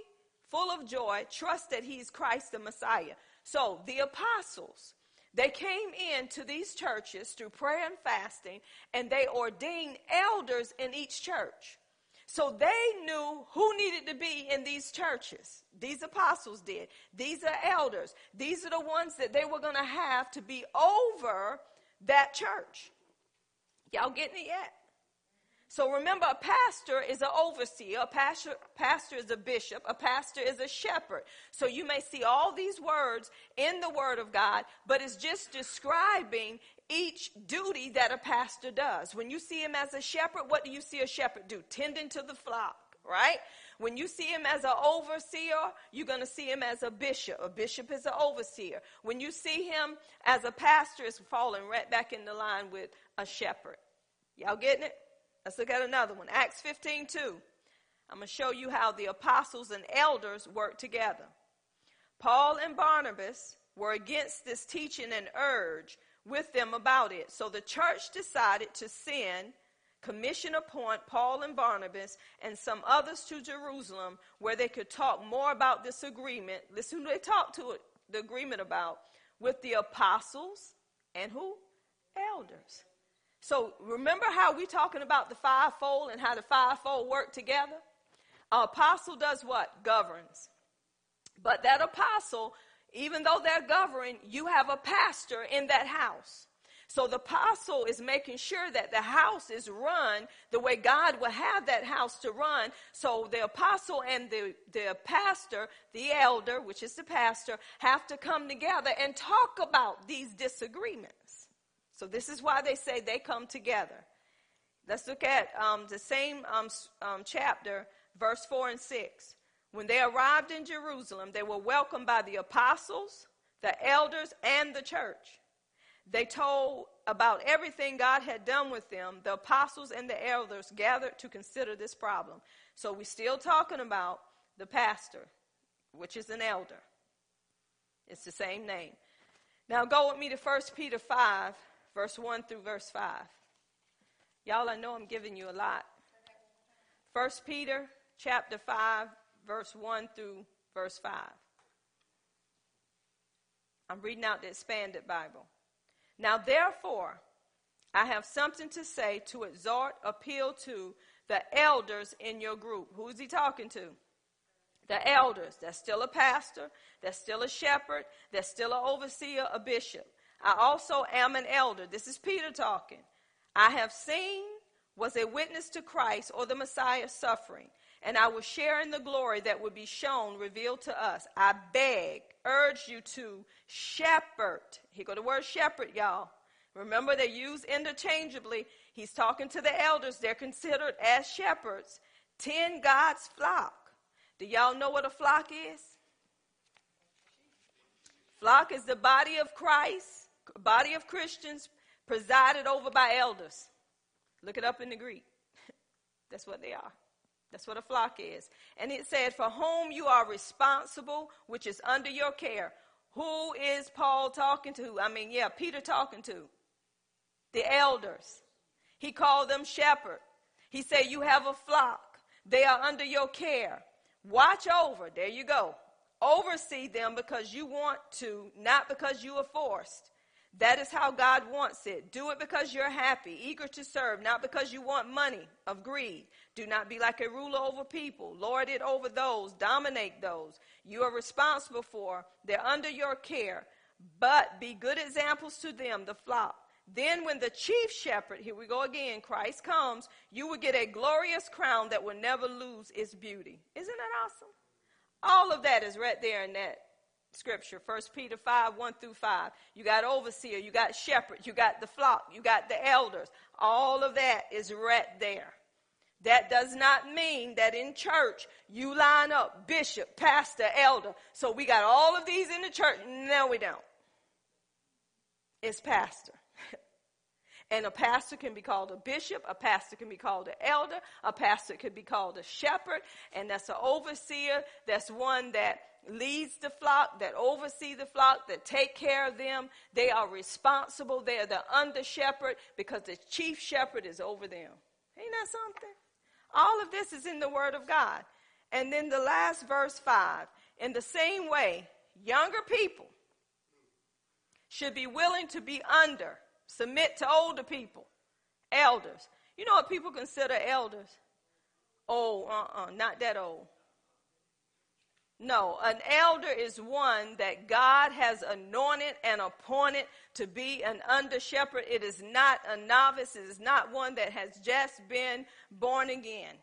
full of joy, trust that he's Christ the Messiah. So the apostles, they came into these churches through prayer and fasting, and they ordained elders in each church. So they knew who needed to be in these churches. These apostles did. These are elders. These are the ones that they were going to have to be over that church. Y'all getting it yet? So remember, a pastor is an overseer, a pastor, pastor is a bishop, a pastor is a shepherd. So you may see all these words in the Word of God, but it's just describing each duty that a pastor does. When you see him as a shepherd, what do you see a shepherd do? Tending to the flock, right? When you see him as an overseer, you're going to see him as a bishop. A bishop is an overseer. When you see him as a pastor, it's falling right back in the line with a shepherd. Y'all getting it? Let's look at another one. Acts 15 2. I'm going to show you how the apostles and elders worked together. Paul and Barnabas were against this teaching and urge with them about it. So the church decided to send, commission appoint Paul and Barnabas and some others to Jerusalem where they could talk more about this agreement. Listen who they talked to it, the agreement about with the apostles and who? Elders. So remember how we're talking about the fivefold and how the fivefold work together? An apostle does what? Governs. But that apostle even though they're governing, you have a pastor in that house. So the apostle is making sure that the house is run the way God will have that house to run. So the apostle and the, the pastor, the elder, which is the pastor, have to come together and talk about these disagreements. So this is why they say they come together. Let's look at um, the same um, um, chapter, verse 4 and 6. When they arrived in Jerusalem, they were welcomed by the apostles, the elders, and the church. They told about everything God had done with them. The apostles and the elders gathered to consider this problem. So we're still talking about the pastor, which is an elder. It's the same name. Now go with me to 1 Peter 5, verse 1 through verse 5. Y'all, I know I'm giving you a lot. 1 Peter chapter 5, verse 1 through verse 5. I'm reading out the expanded Bible. Now, therefore, I have something to say to exhort, appeal to the elders in your group. Who is he talking to? The elders. That's still a pastor, that's still a shepherd, that's still an overseer, a bishop. I also am an elder. This is Peter talking. I have seen, was a witness to Christ or the Messiah's suffering and I will share in the glory that would be shown, revealed to us. I beg, urge you to shepherd. Here go the word shepherd, y'all. Remember, they're used interchangeably. He's talking to the elders. They're considered as shepherds. Tend God's flock. Do y'all know what a flock is? Flock is the body of Christ, body of Christians presided over by elders. Look it up in the Greek. That's what they are. That's what a flock is. And it said, For whom you are responsible, which is under your care. Who is Paul talking to? I mean, yeah, Peter talking to. The elders. He called them shepherd. He said, You have a flock. They are under your care. Watch over. There you go. Oversee them because you want to, not because you are forced. That is how God wants it. Do it because you're happy, eager to serve, not because you want money of greed. Do not be like a ruler over people. Lord it over those, dominate those you are responsible for. They're under your care. But be good examples to them, the flock. Then, when the chief shepherd, here we go again, Christ comes, you will get a glorious crown that will never lose its beauty. Isn't that awesome? All of that is right there in that scripture. 1 Peter 5, 1 through 5. You got overseer, you got shepherd, you got the flock, you got the elders. All of that is right there. That does not mean that in church you line up bishop, pastor, elder. So we got all of these in the church. No, we don't. It's pastor. And a pastor can be called a bishop, a pastor can be called an elder, a pastor could be called a shepherd, and that's an overseer. That's one that leads the flock, that oversee the flock, that take care of them. They are responsible. They are the under shepherd because the chief shepherd is over them. Ain't that something? All of this is in the Word of God. And then the last verse 5 in the same way, younger people should be willing to be under, submit to older people, elders. You know what people consider elders? Oh, uh uh-uh, uh, not that old. No, an elder is one that God has anointed and appointed to be an under shepherd. It is not a novice. It is not one that has just been born again.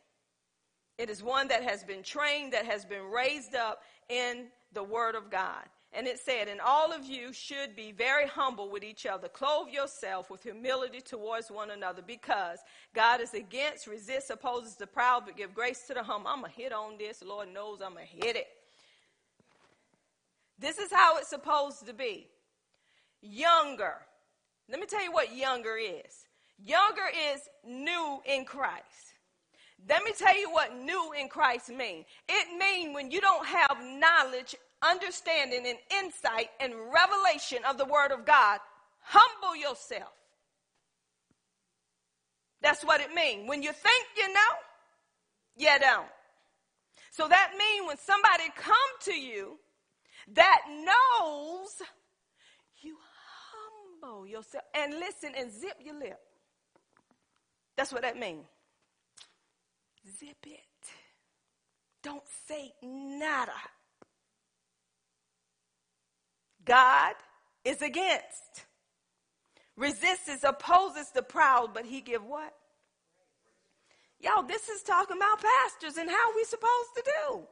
It is one that has been trained, that has been raised up in the Word of God. And it said, And all of you should be very humble with each other. Clothe yourself with humility towards one another because God is against, resists, opposes the proud, but give grace to the humble. I'm going to hit on this. Lord knows I'm going to hit it. This is how it's supposed to be. Younger. Let me tell you what younger is. Younger is new in Christ. Let me tell you what new in Christ means. It means when you don't have knowledge, understanding, and insight and revelation of the Word of God, humble yourself. That's what it means. When you think you know, you don't. So that means when somebody come to you that knows you humble yourself and listen and zip your lip. That's what that means. Zip it. Don't say nada. God is against. Resists, opposes the proud, but he give what? Y'all, this is talking about pastors and how we supposed to do.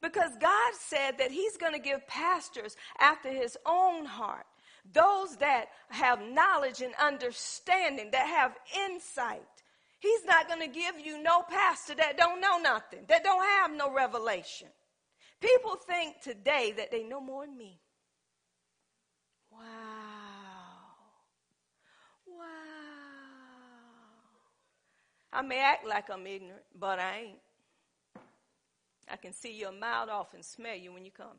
Because God said that He's going to give pastors after His own heart, those that have knowledge and understanding, that have insight. He's not going to give you no pastor that don't know nothing, that don't have no revelation. People think today that they know more than me. Wow. Wow. I may act like I'm ignorant, but I ain't. I can see your mouth off and smell you when you're coming.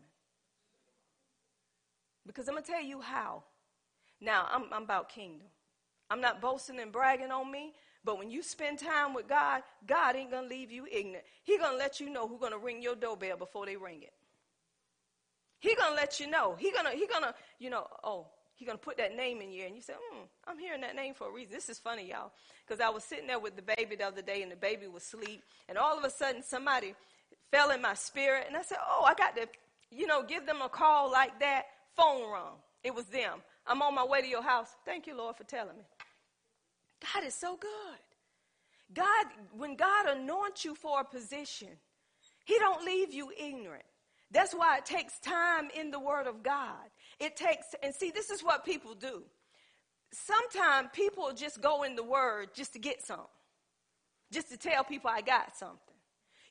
Because I'm going to tell you how. Now, I'm, I'm about kingdom. I'm not boasting and bragging on me, but when you spend time with God, God ain't going to leave you ignorant. He going to let you know who's going to ring your doorbell before they ring it. He to let you know. He to, he to, you know, oh, he to put that name in you. And you say, hmm, I'm hearing that name for a reason. This is funny, y'all. Because I was sitting there with the baby the other day, and the baby was asleep. And all of a sudden, somebody fell in my spirit. And I said, Oh, I got to, you know, give them a call like that. Phone rung. It was them. I'm on my way to your house. Thank you, Lord, for telling me. God is so good. God, when God anoints you for a position, He don't leave you ignorant. That's why it takes time in the Word of God. It takes, and see, this is what people do. Sometimes people just go in the Word just to get something, just to tell people I got something.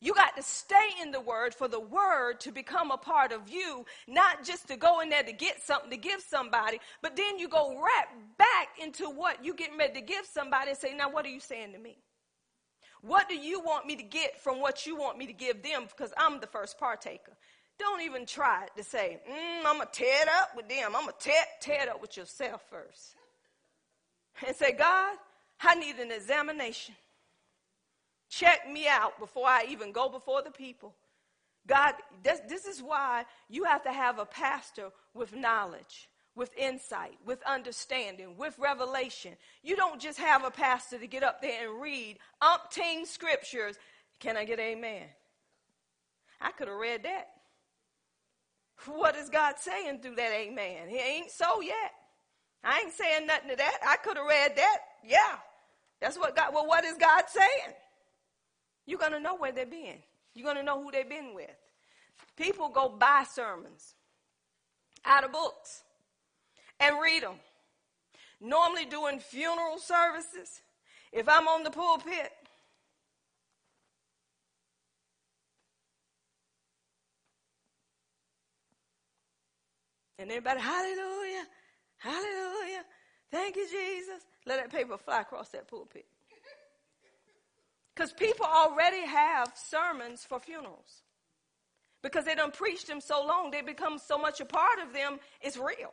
You got to stay in the word for the word to become a part of you, not just to go in there to get something to give somebody, but then you go right back into what you're getting ready to give somebody and say, now what are you saying to me? What do you want me to get from what you want me to give them? Because I'm the first partaker. Don't even try to say, mm, I'm going to tear it up with them. I'm going to tear, tear it up with yourself first. And say, God, I need an examination. Check me out before I even go before the people. God, this, this is why you have to have a pastor with knowledge, with insight, with understanding, with revelation. You don't just have a pastor to get up there and read umpteen scriptures. Can I get amen? I could have read that. What is God saying through that amen? He ain't so yet. I ain't saying nothing to that. I could have read that. Yeah. That's what God, well, what is God saying? You're going to know where they've been. You're going to know who they've been with. People go buy sermons out of books and read them. Normally, doing funeral services, if I'm on the pulpit, and everybody, hallelujah, hallelujah, thank you, Jesus, let that paper fly across that pulpit. Because people already have sermons for funerals. Because they don't preach them so long, they become so much a part of them, it's real.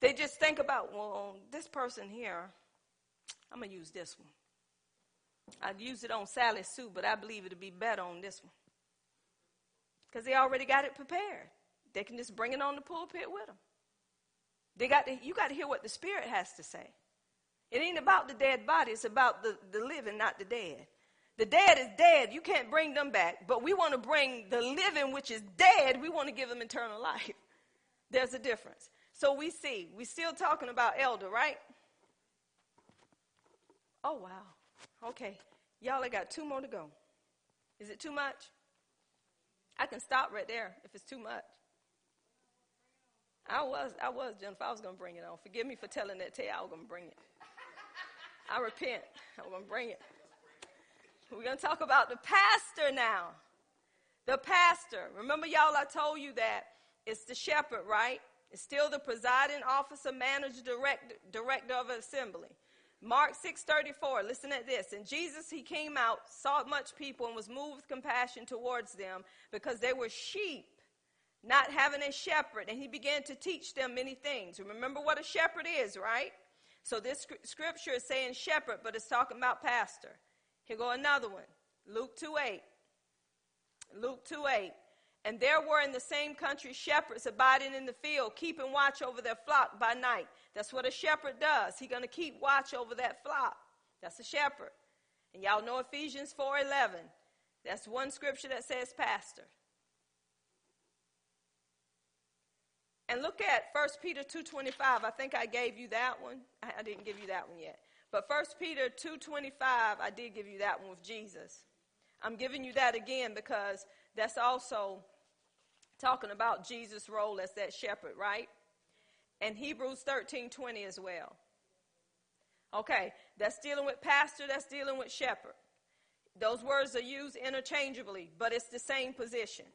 They just think about, well, this person here, I'm going to use this one. I'd use it on Sally Sue, but I believe it'll be better on this one. Because they already got it prepared. They can just bring it on the pulpit with them. They got to, you got to hear what the Spirit has to say. It ain't about the dead body, it's about the, the living, not the dead. The dead is dead. You can't bring them back. But we want to bring the living, which is dead, we want to give them eternal life. There's a difference. So we see, we're still talking about elder, right? Oh, wow. Okay. Y'all, I got two more to go. Is it too much? I can stop right there if it's too much. I was, I was, Jennifer. I was going to bring it on. Forgive me for telling that tale. I was going to bring it. I repent. I'm going to bring it. We're going to talk about the pastor now. The pastor. Remember, y'all, I told you that it's the shepherd, right? It's still the presiding officer, manager, director, director of assembly. Mark 6:34. Listen at this. And Jesus, he came out, saw much people, and was moved with compassion towards them because they were sheep, not having a shepherd. And he began to teach them many things. Remember what a shepherd is, right? So this scripture is saying shepherd, but it's talking about pastor. Here go another one. Luke 2 8. Luke 2 8. And there were in the same country shepherds abiding in the field, keeping watch over their flock by night. That's what a shepherd does. He's going to keep watch over that flock. That's a shepherd. And y'all know Ephesians 4:11. That's one scripture that says pastor. And look at 1 Peter 2:25. I think I gave you that one. I didn't give you that one yet. But 1 Peter 2:25, I did give you that one with Jesus. I'm giving you that again because that's also talking about Jesus' role as that shepherd, right? And Hebrews 13:20 as well. Okay, that's dealing with pastor, that's dealing with shepherd. Those words are used interchangeably, but it's the same position.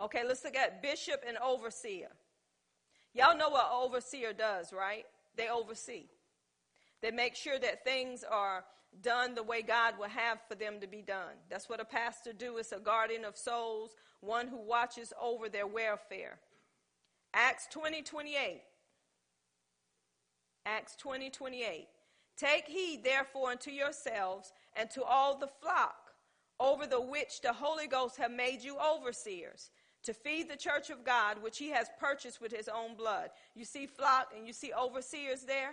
Okay, let's look at bishop and overseer. Y'all know what overseer does, right? They oversee. They make sure that things are done the way God will have for them to be done. That's what a pastor do. It's a guardian of souls, one who watches over their welfare. Acts 20, 28. Acts 20, 28. Take heed, therefore, unto yourselves and to all the flock, over the which the Holy Ghost have made you overseers, to feed the church of God, which he has purchased with his own blood. You see flock and you see overseers there?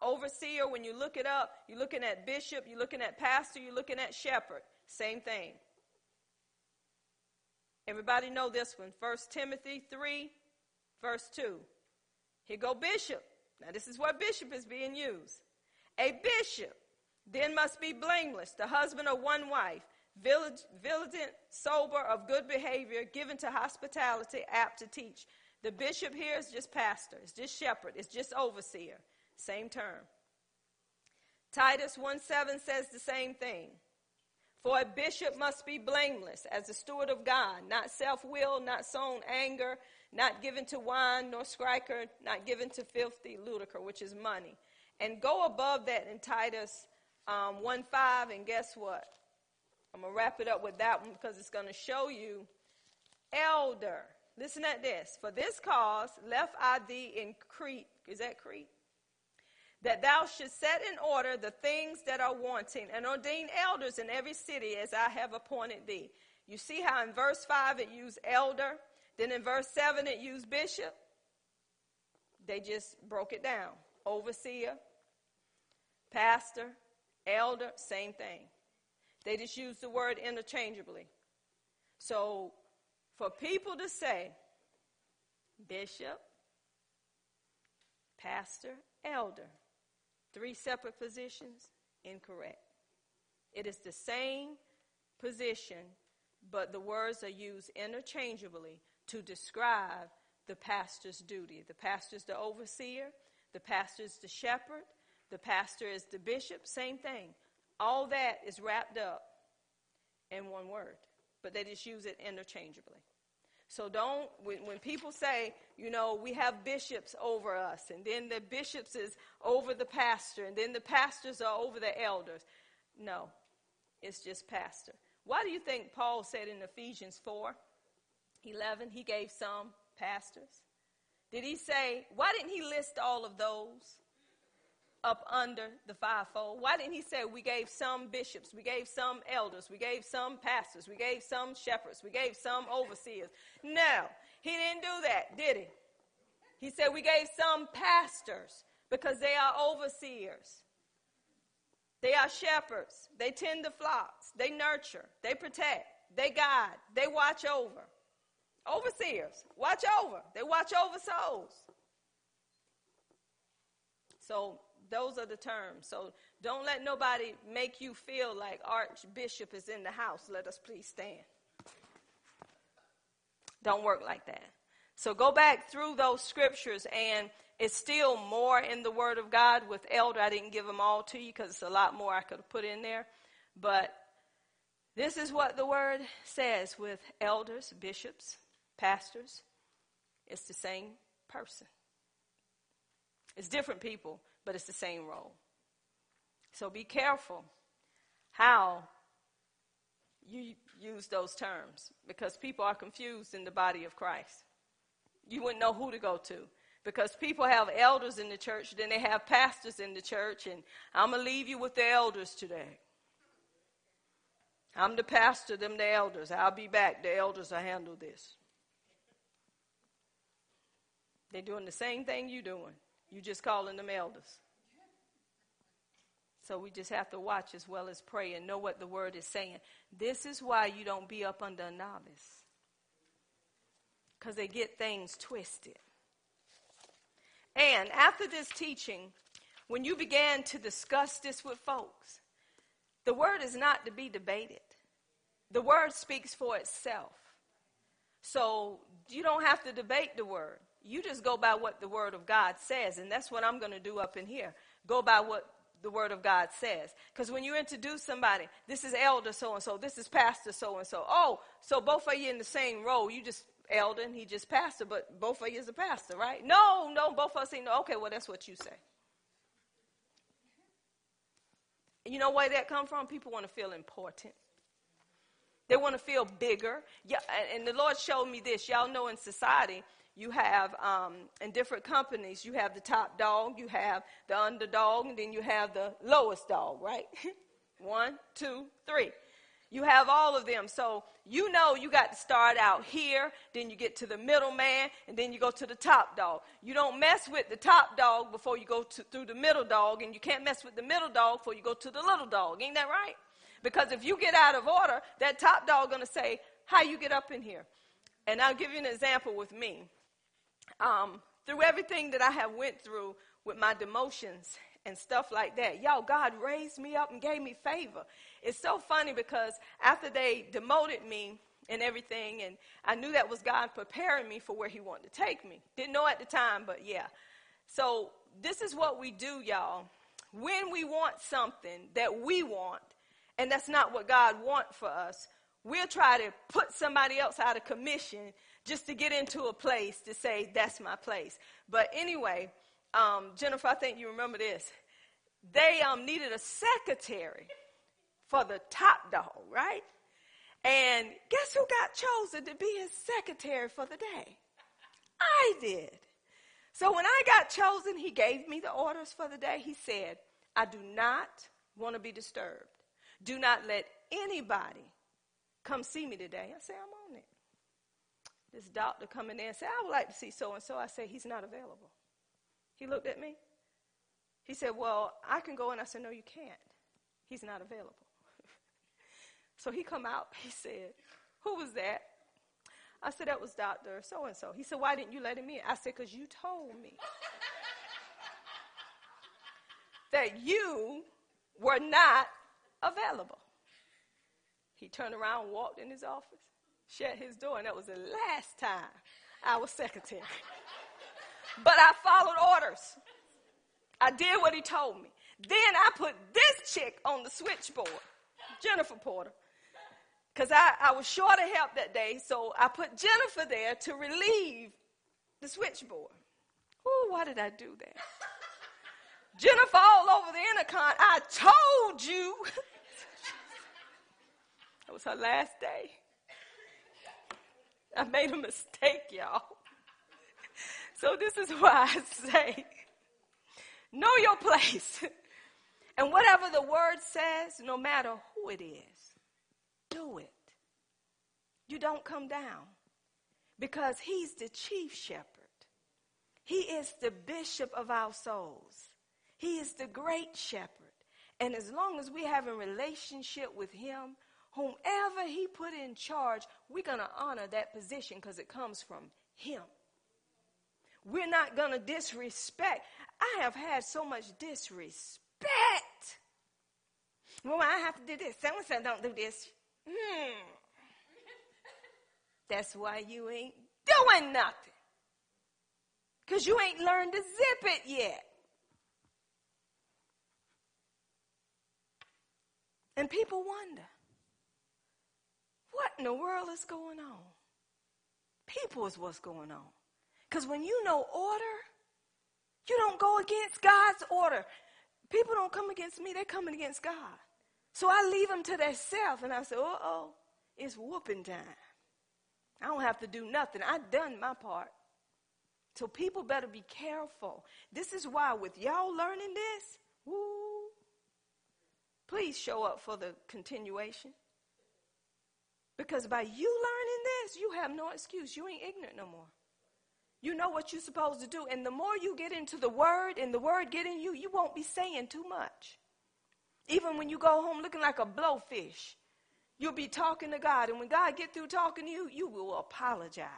Overseer, when you look it up, you're looking at bishop, you're looking at pastor, you're looking at shepherd. Same thing. Everybody know this one. 1 Timothy 3, verse 2. Here go bishop. Now this is what bishop is being used. A bishop then must be blameless, the husband of one wife, vigilant, sober, of good behavior, given to hospitality, apt to teach. The bishop here is just pastor, it's just shepherd, it's just overseer. Same term. Titus 1 7 says the same thing. For a bishop must be blameless as a steward of God, not self willed, not sown anger, not given to wine, nor striker, not given to filthy lucre, which is money. And go above that in Titus um, 1 5, and guess what? I'm going to wrap it up with that one because it's going to show you elder. Listen at this. For this cause left I thee in Crete. Is that Crete? that thou shouldst set in order the things that are wanting, and ordain elders in every city as I have appointed thee. You see how in verse 5 it used elder, then in verse 7 it used bishop? They just broke it down. Overseer, pastor, elder, same thing. They just use the word interchangeably. So for people to say bishop, pastor, elder, Three separate positions? Incorrect. It is the same position, but the words are used interchangeably to describe the pastor's duty. The pastor is the overseer, the pastor is the shepherd, the pastor is the bishop, same thing. All that is wrapped up in one word, but they just use it interchangeably. So don't, when, when people say, you know, we have bishops over us, and then the bishops is over the pastor, and then the pastors are over the elders. No, it's just pastor. Why do you think Paul said in Ephesians 4 11, he gave some pastors? Did he say, why didn't he list all of those? Up under the fivefold? Why didn't he say we gave some bishops, we gave some elders, we gave some pastors, we gave some shepherds, we gave some overseers? No, he didn't do that, did he? He said we gave some pastors because they are overseers. They are shepherds. They tend the flocks. They nurture. They protect. They guide. They watch over. Overseers, watch over. They watch over souls. So those are the terms. So don't let nobody make you feel like Archbishop is in the house. Let us please stand. Don't work like that. So go back through those scriptures, and it's still more in the Word of God with elder. I didn't give them all to you because it's a lot more I could have put in there. But this is what the Word says with elders, bishops, pastors. It's the same person. It's different people, but it's the same role. So be careful how you use those terms because people are confused in the body of Christ. You wouldn't know who to go to because people have elders in the church, then they have pastors in the church, and I'm going to leave you with the elders today. I'm the pastor, them the elders. I'll be back. The elders will handle this. They're doing the same thing you're doing. You just calling them elders. So we just have to watch as well as pray and know what the word is saying. This is why you don't be up under a novice. Because they get things twisted. And after this teaching, when you began to discuss this with folks, the word is not to be debated. The word speaks for itself. So you don't have to debate the word. You just go by what the word of God says. And that's what I'm going to do up in here. Go by what the word of God says. Because when you introduce somebody, this is elder so and so, this is pastor so and so. Oh, so both of you in the same role. You just elder and he just pastor, but both of you is a pastor, right? No, no, both of us say no. Okay, well that's what you say. You know where that come from? People want to feel important. They want to feel bigger. Yeah, and the Lord showed me this. Y'all know in society, you have um, in different companies you have the top dog you have the underdog and then you have the lowest dog right? One two three. You have all of them. So you know you got to start out here then you get to the middle man and then you go to the top dog. You don't mess with the top dog before you go to, through the middle dog and you can't mess with the middle dog before you go to the little dog. Ain't that right? Because if you get out of order that top dog to say how you get up in here? And i'll give you an example with me um, through everything that I have went through with my demotions and stuff like that. Y'all, God raised me up and gave me favor. It's so funny because after they demoted me and everything, and I knew that was God preparing me for where He wanted to take me. Didn't know at the time, but yeah. So this is what we do, y'all. When we want something that we want, and that's not what God wants for us, we'll try to put somebody else out of commission just to get into a place to say, that's my place. But anyway, um, Jennifer, I think you remember this. They um, needed a secretary for the top dog, right? And guess who got chosen to be his secretary for the day? I did. So when I got chosen, he gave me the orders for the day. He said, I do not want to be disturbed. Do not let anybody come see me today. I say, I'm on it this doctor come in there and say, I would like to see so and so. I said, He's not available. He looked at me. He said, Well, I can go. And I said, No, you can't. He's not available. so he come out. He said, Who was that? I said, That was Dr. So and so. He said, Why didn't you let him in? I said, Because you told me that you were not available. He turned around walked in his office shut his door, and that was the last time I was secretary. but I followed orders. I did what he told me. Then I put this chick on the switchboard, Jennifer Porter, because I, I was short of help that day, so I put Jennifer there to relieve the switchboard. Ooh, why did I do that? Jennifer all over the intercom, I told you. that was her last day. I made a mistake, y'all. So this is why I say, know your place. And whatever the word says, no matter who it is, do it. You don't come down because he's the chief shepherd. He is the bishop of our souls. He is the great shepherd. And as long as we have a relationship with Him, whomever He put in charge, we're going to honor that position because it comes from Him. We're not going to disrespect. I have had so much disrespect. Well, I have to do this. Someone said, don't do this. Hmm. That's why you ain't doing nothing. Because you ain't learned to zip it yet. And people wonder, what in the world is going on? People is what's going on. Because when you know order, you don't go against God's order. People don't come against me, they're coming against God. So I leave them to themselves and I say, uh oh, it's whooping time. I don't have to do nothing. I've done my part. So people better be careful. This is why, with y'all learning this, woo, please show up for the continuation. Because by you learning this, you have no excuse. You ain't ignorant no more. You know what you're supposed to do. And the more you get into the word and the word get in you, you won't be saying too much. Even when you go home looking like a blowfish, you'll be talking to God. And when God get through talking to you, you will apologize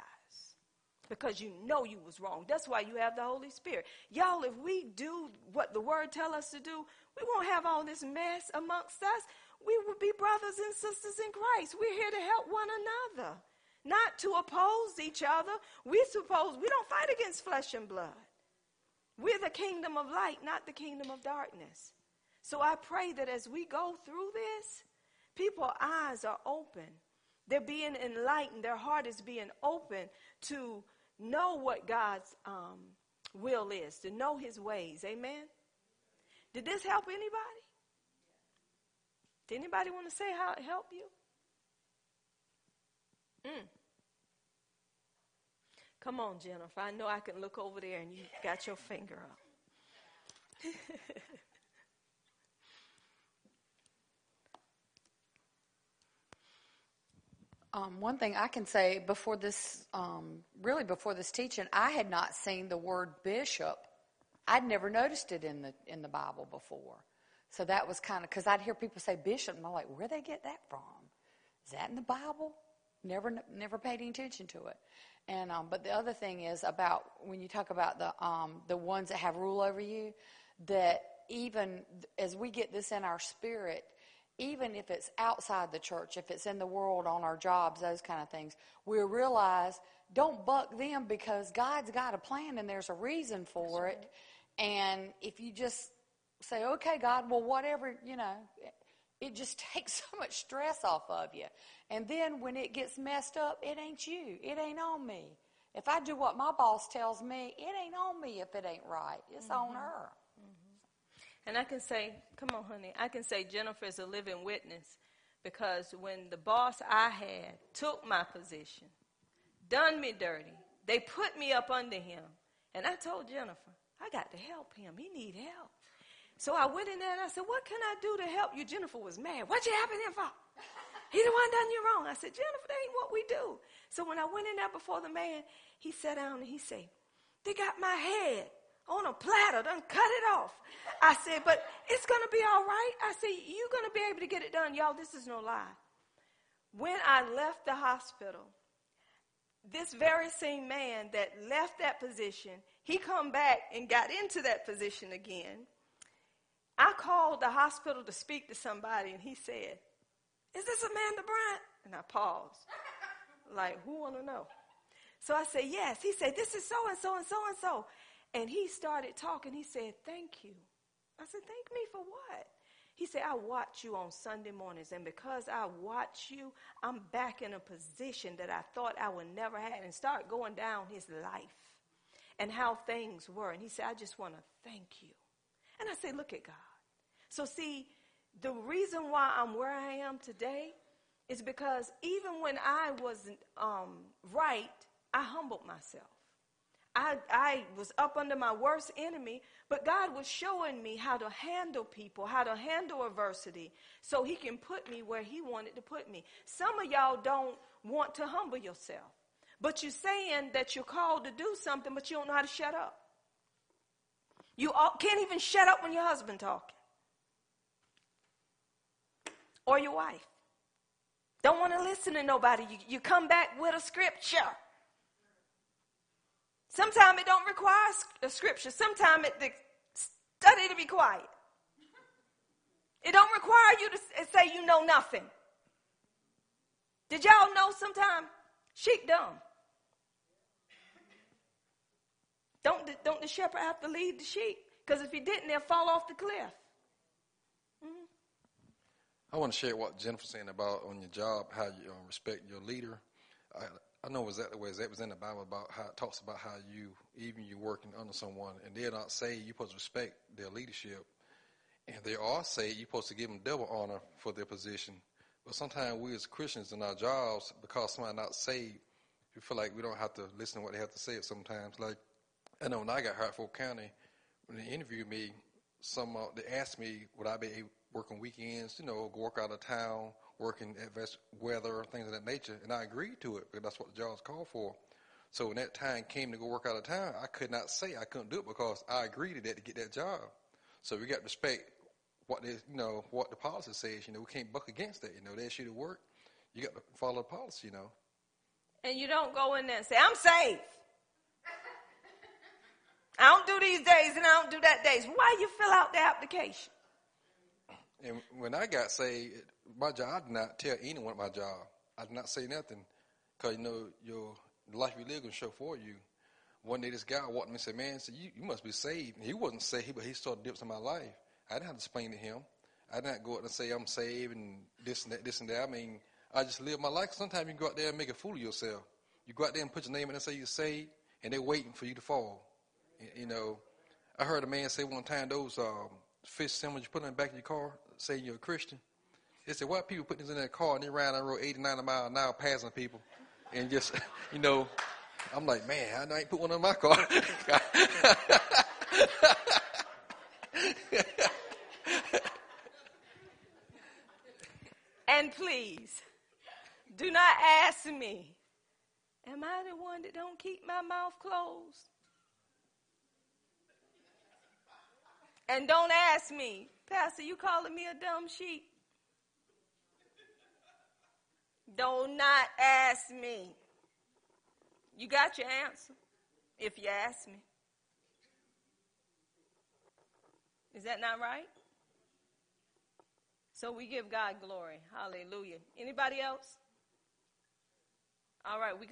because you know you was wrong. That's why you have the Holy Spirit. Y'all, if we do what the word tell us to do, we won't have all this mess amongst us. Be brothers and sisters in Christ. We're here to help one another, not to oppose each other. We suppose we don't fight against flesh and blood. We're the kingdom of light, not the kingdom of darkness. So I pray that as we go through this, people's eyes are open. They're being enlightened. Their heart is being open to know what God's um, will is, to know his ways. Amen? Did this help anybody? Did anybody want to say how it helped you? Mm. Come on, Jennifer. I know I can look over there and you got your finger up. Um, one thing I can say before this, um, really before this teaching, I had not seen the word bishop. I'd never noticed it in the in the Bible before, so that was kind of because I'd hear people say bishop, and I'm like, where they get that from? Is that in the Bible? Never never paid any attention to it. And um, but the other thing is about when you talk about the um, the ones that have rule over you, that even as we get this in our spirit, even if it's outside the church, if it's in the world, on our jobs, those kind of things, we realize don't buck them because God's got a plan and there's a reason for it. And if you just say, okay, God, well, whatever, you know, it just takes so much stress off of you. And then when it gets messed up, it ain't you. It ain't on me. If I do what my boss tells me, it ain't on me if it ain't right. It's mm-hmm. on her. And I can say, come on, honey, I can say Jennifer is a living witness because when the boss I had took my position, done me dirty, they put me up under him. And I told Jennifer, I got to help him. He need help. So I went in there and I said, what can I do to help you? Jennifer was mad. What you helping for? He the one done you wrong. I said, Jennifer, that ain't what we do. So when I went in there before the man, he sat down and he said, they got my head on a platter, done cut it off. I said, but it's to be all right. I said, you're to be able to get it done. Y'all, this is no lie. When I left the hospital, this very same man that left that position, he come back and got into that position again. I called the hospital to speak to somebody, and he said, is this Amanda Bryant? And I paused, like, who want to know? So I said, yes. He said, this is so and so and so and so. And he started talking. He said, Thank you. I said, Thank me for what? He said, I watch you on Sunday mornings, and because I watch you, I'm back in a position that I thought I would never have, and start going down his life and how things were. And he said, I just want to thank you. And I said, Look at God. So, see, the reason why I'm where I am today is because even when I wasn't um, right, I humbled myself. I, I was up under my worst enemy, but God was showing me how to handle people, how to handle adversity, so He can put me where He wanted to put me. Some of y'all don't want to humble yourself, but you're saying that you're called to do something, but you don't know how to shut up. You all, can't even shut up when your husband talking. Or your wife. Don't want to listen to nobody. You, you come back with a scripture. Sometimes it don't require a scripture. Sometimes it the study to be quiet. It don't require you to say you know nothing. Did y'all know sometimes sheep dumb? Don't the, don't the shepherd have to lead the sheep? Because if he didn't, they'll fall off the cliff. I want to share what Jennifer's saying about on your job, how you um, respect your leader. I, I know exactly where that was in the Bible about how it talks about how you, even you're working under someone, and they're not saved, you're supposed to respect their leadership. And they are saved, you're supposed to give them double honor for their position. But sometimes we as Christians in our jobs, because somebody not saved, we feel like we don't have to listen to what they have to say sometimes. Like, I know when I got Hartford County, when they interviewed me, some uh, they asked me would I be working weekends, you know, go work out of town, working at weather, things of that nature, and I agreed to it because that's what the job's called for. So when that time came to go work out of town, I could not say I couldn't do it because I agreed to that to get that job. So we got to respect what they, you know, what the policy says. You know, we can't buck against that. You know, they ask to work, you got to follow the policy. You know. And you don't go in there and say, "I'm safe." I don't do these days and I don't do that days. Why you fill out the application? And when I got saved, my job, I did not tell anyone my job. I did not say nothing because, you know, your life you live going to show for you. One day this guy walked me and said, man, said, you, you must be saved. And he wasn't saved, but he started dips in my life. I didn't have to explain to him. I didn't go out and say I'm saved and this and that, this and that. I mean, I just live my life. Sometimes you go out there and make a fool of yourself. You go out there and put your name in and say you're saved, and they're waiting for you to fall. You know, I heard a man say one time those um, fish sandwiches you put in the back of your car, say you're a Christian. They said, why people putting this in their car and they ride on road 80, 90 miles an hour passing people? And just, you know, I'm like, man, I ain't put one in my car. and please, do not ask me, am I the one that don't keep my mouth closed? And don't ask me, Pastor, you calling me a dumb sheep? Do not ask me. You got your answer if you ask me. Is that not right? So we give God glory. Hallelujah. Anybody else? All right, we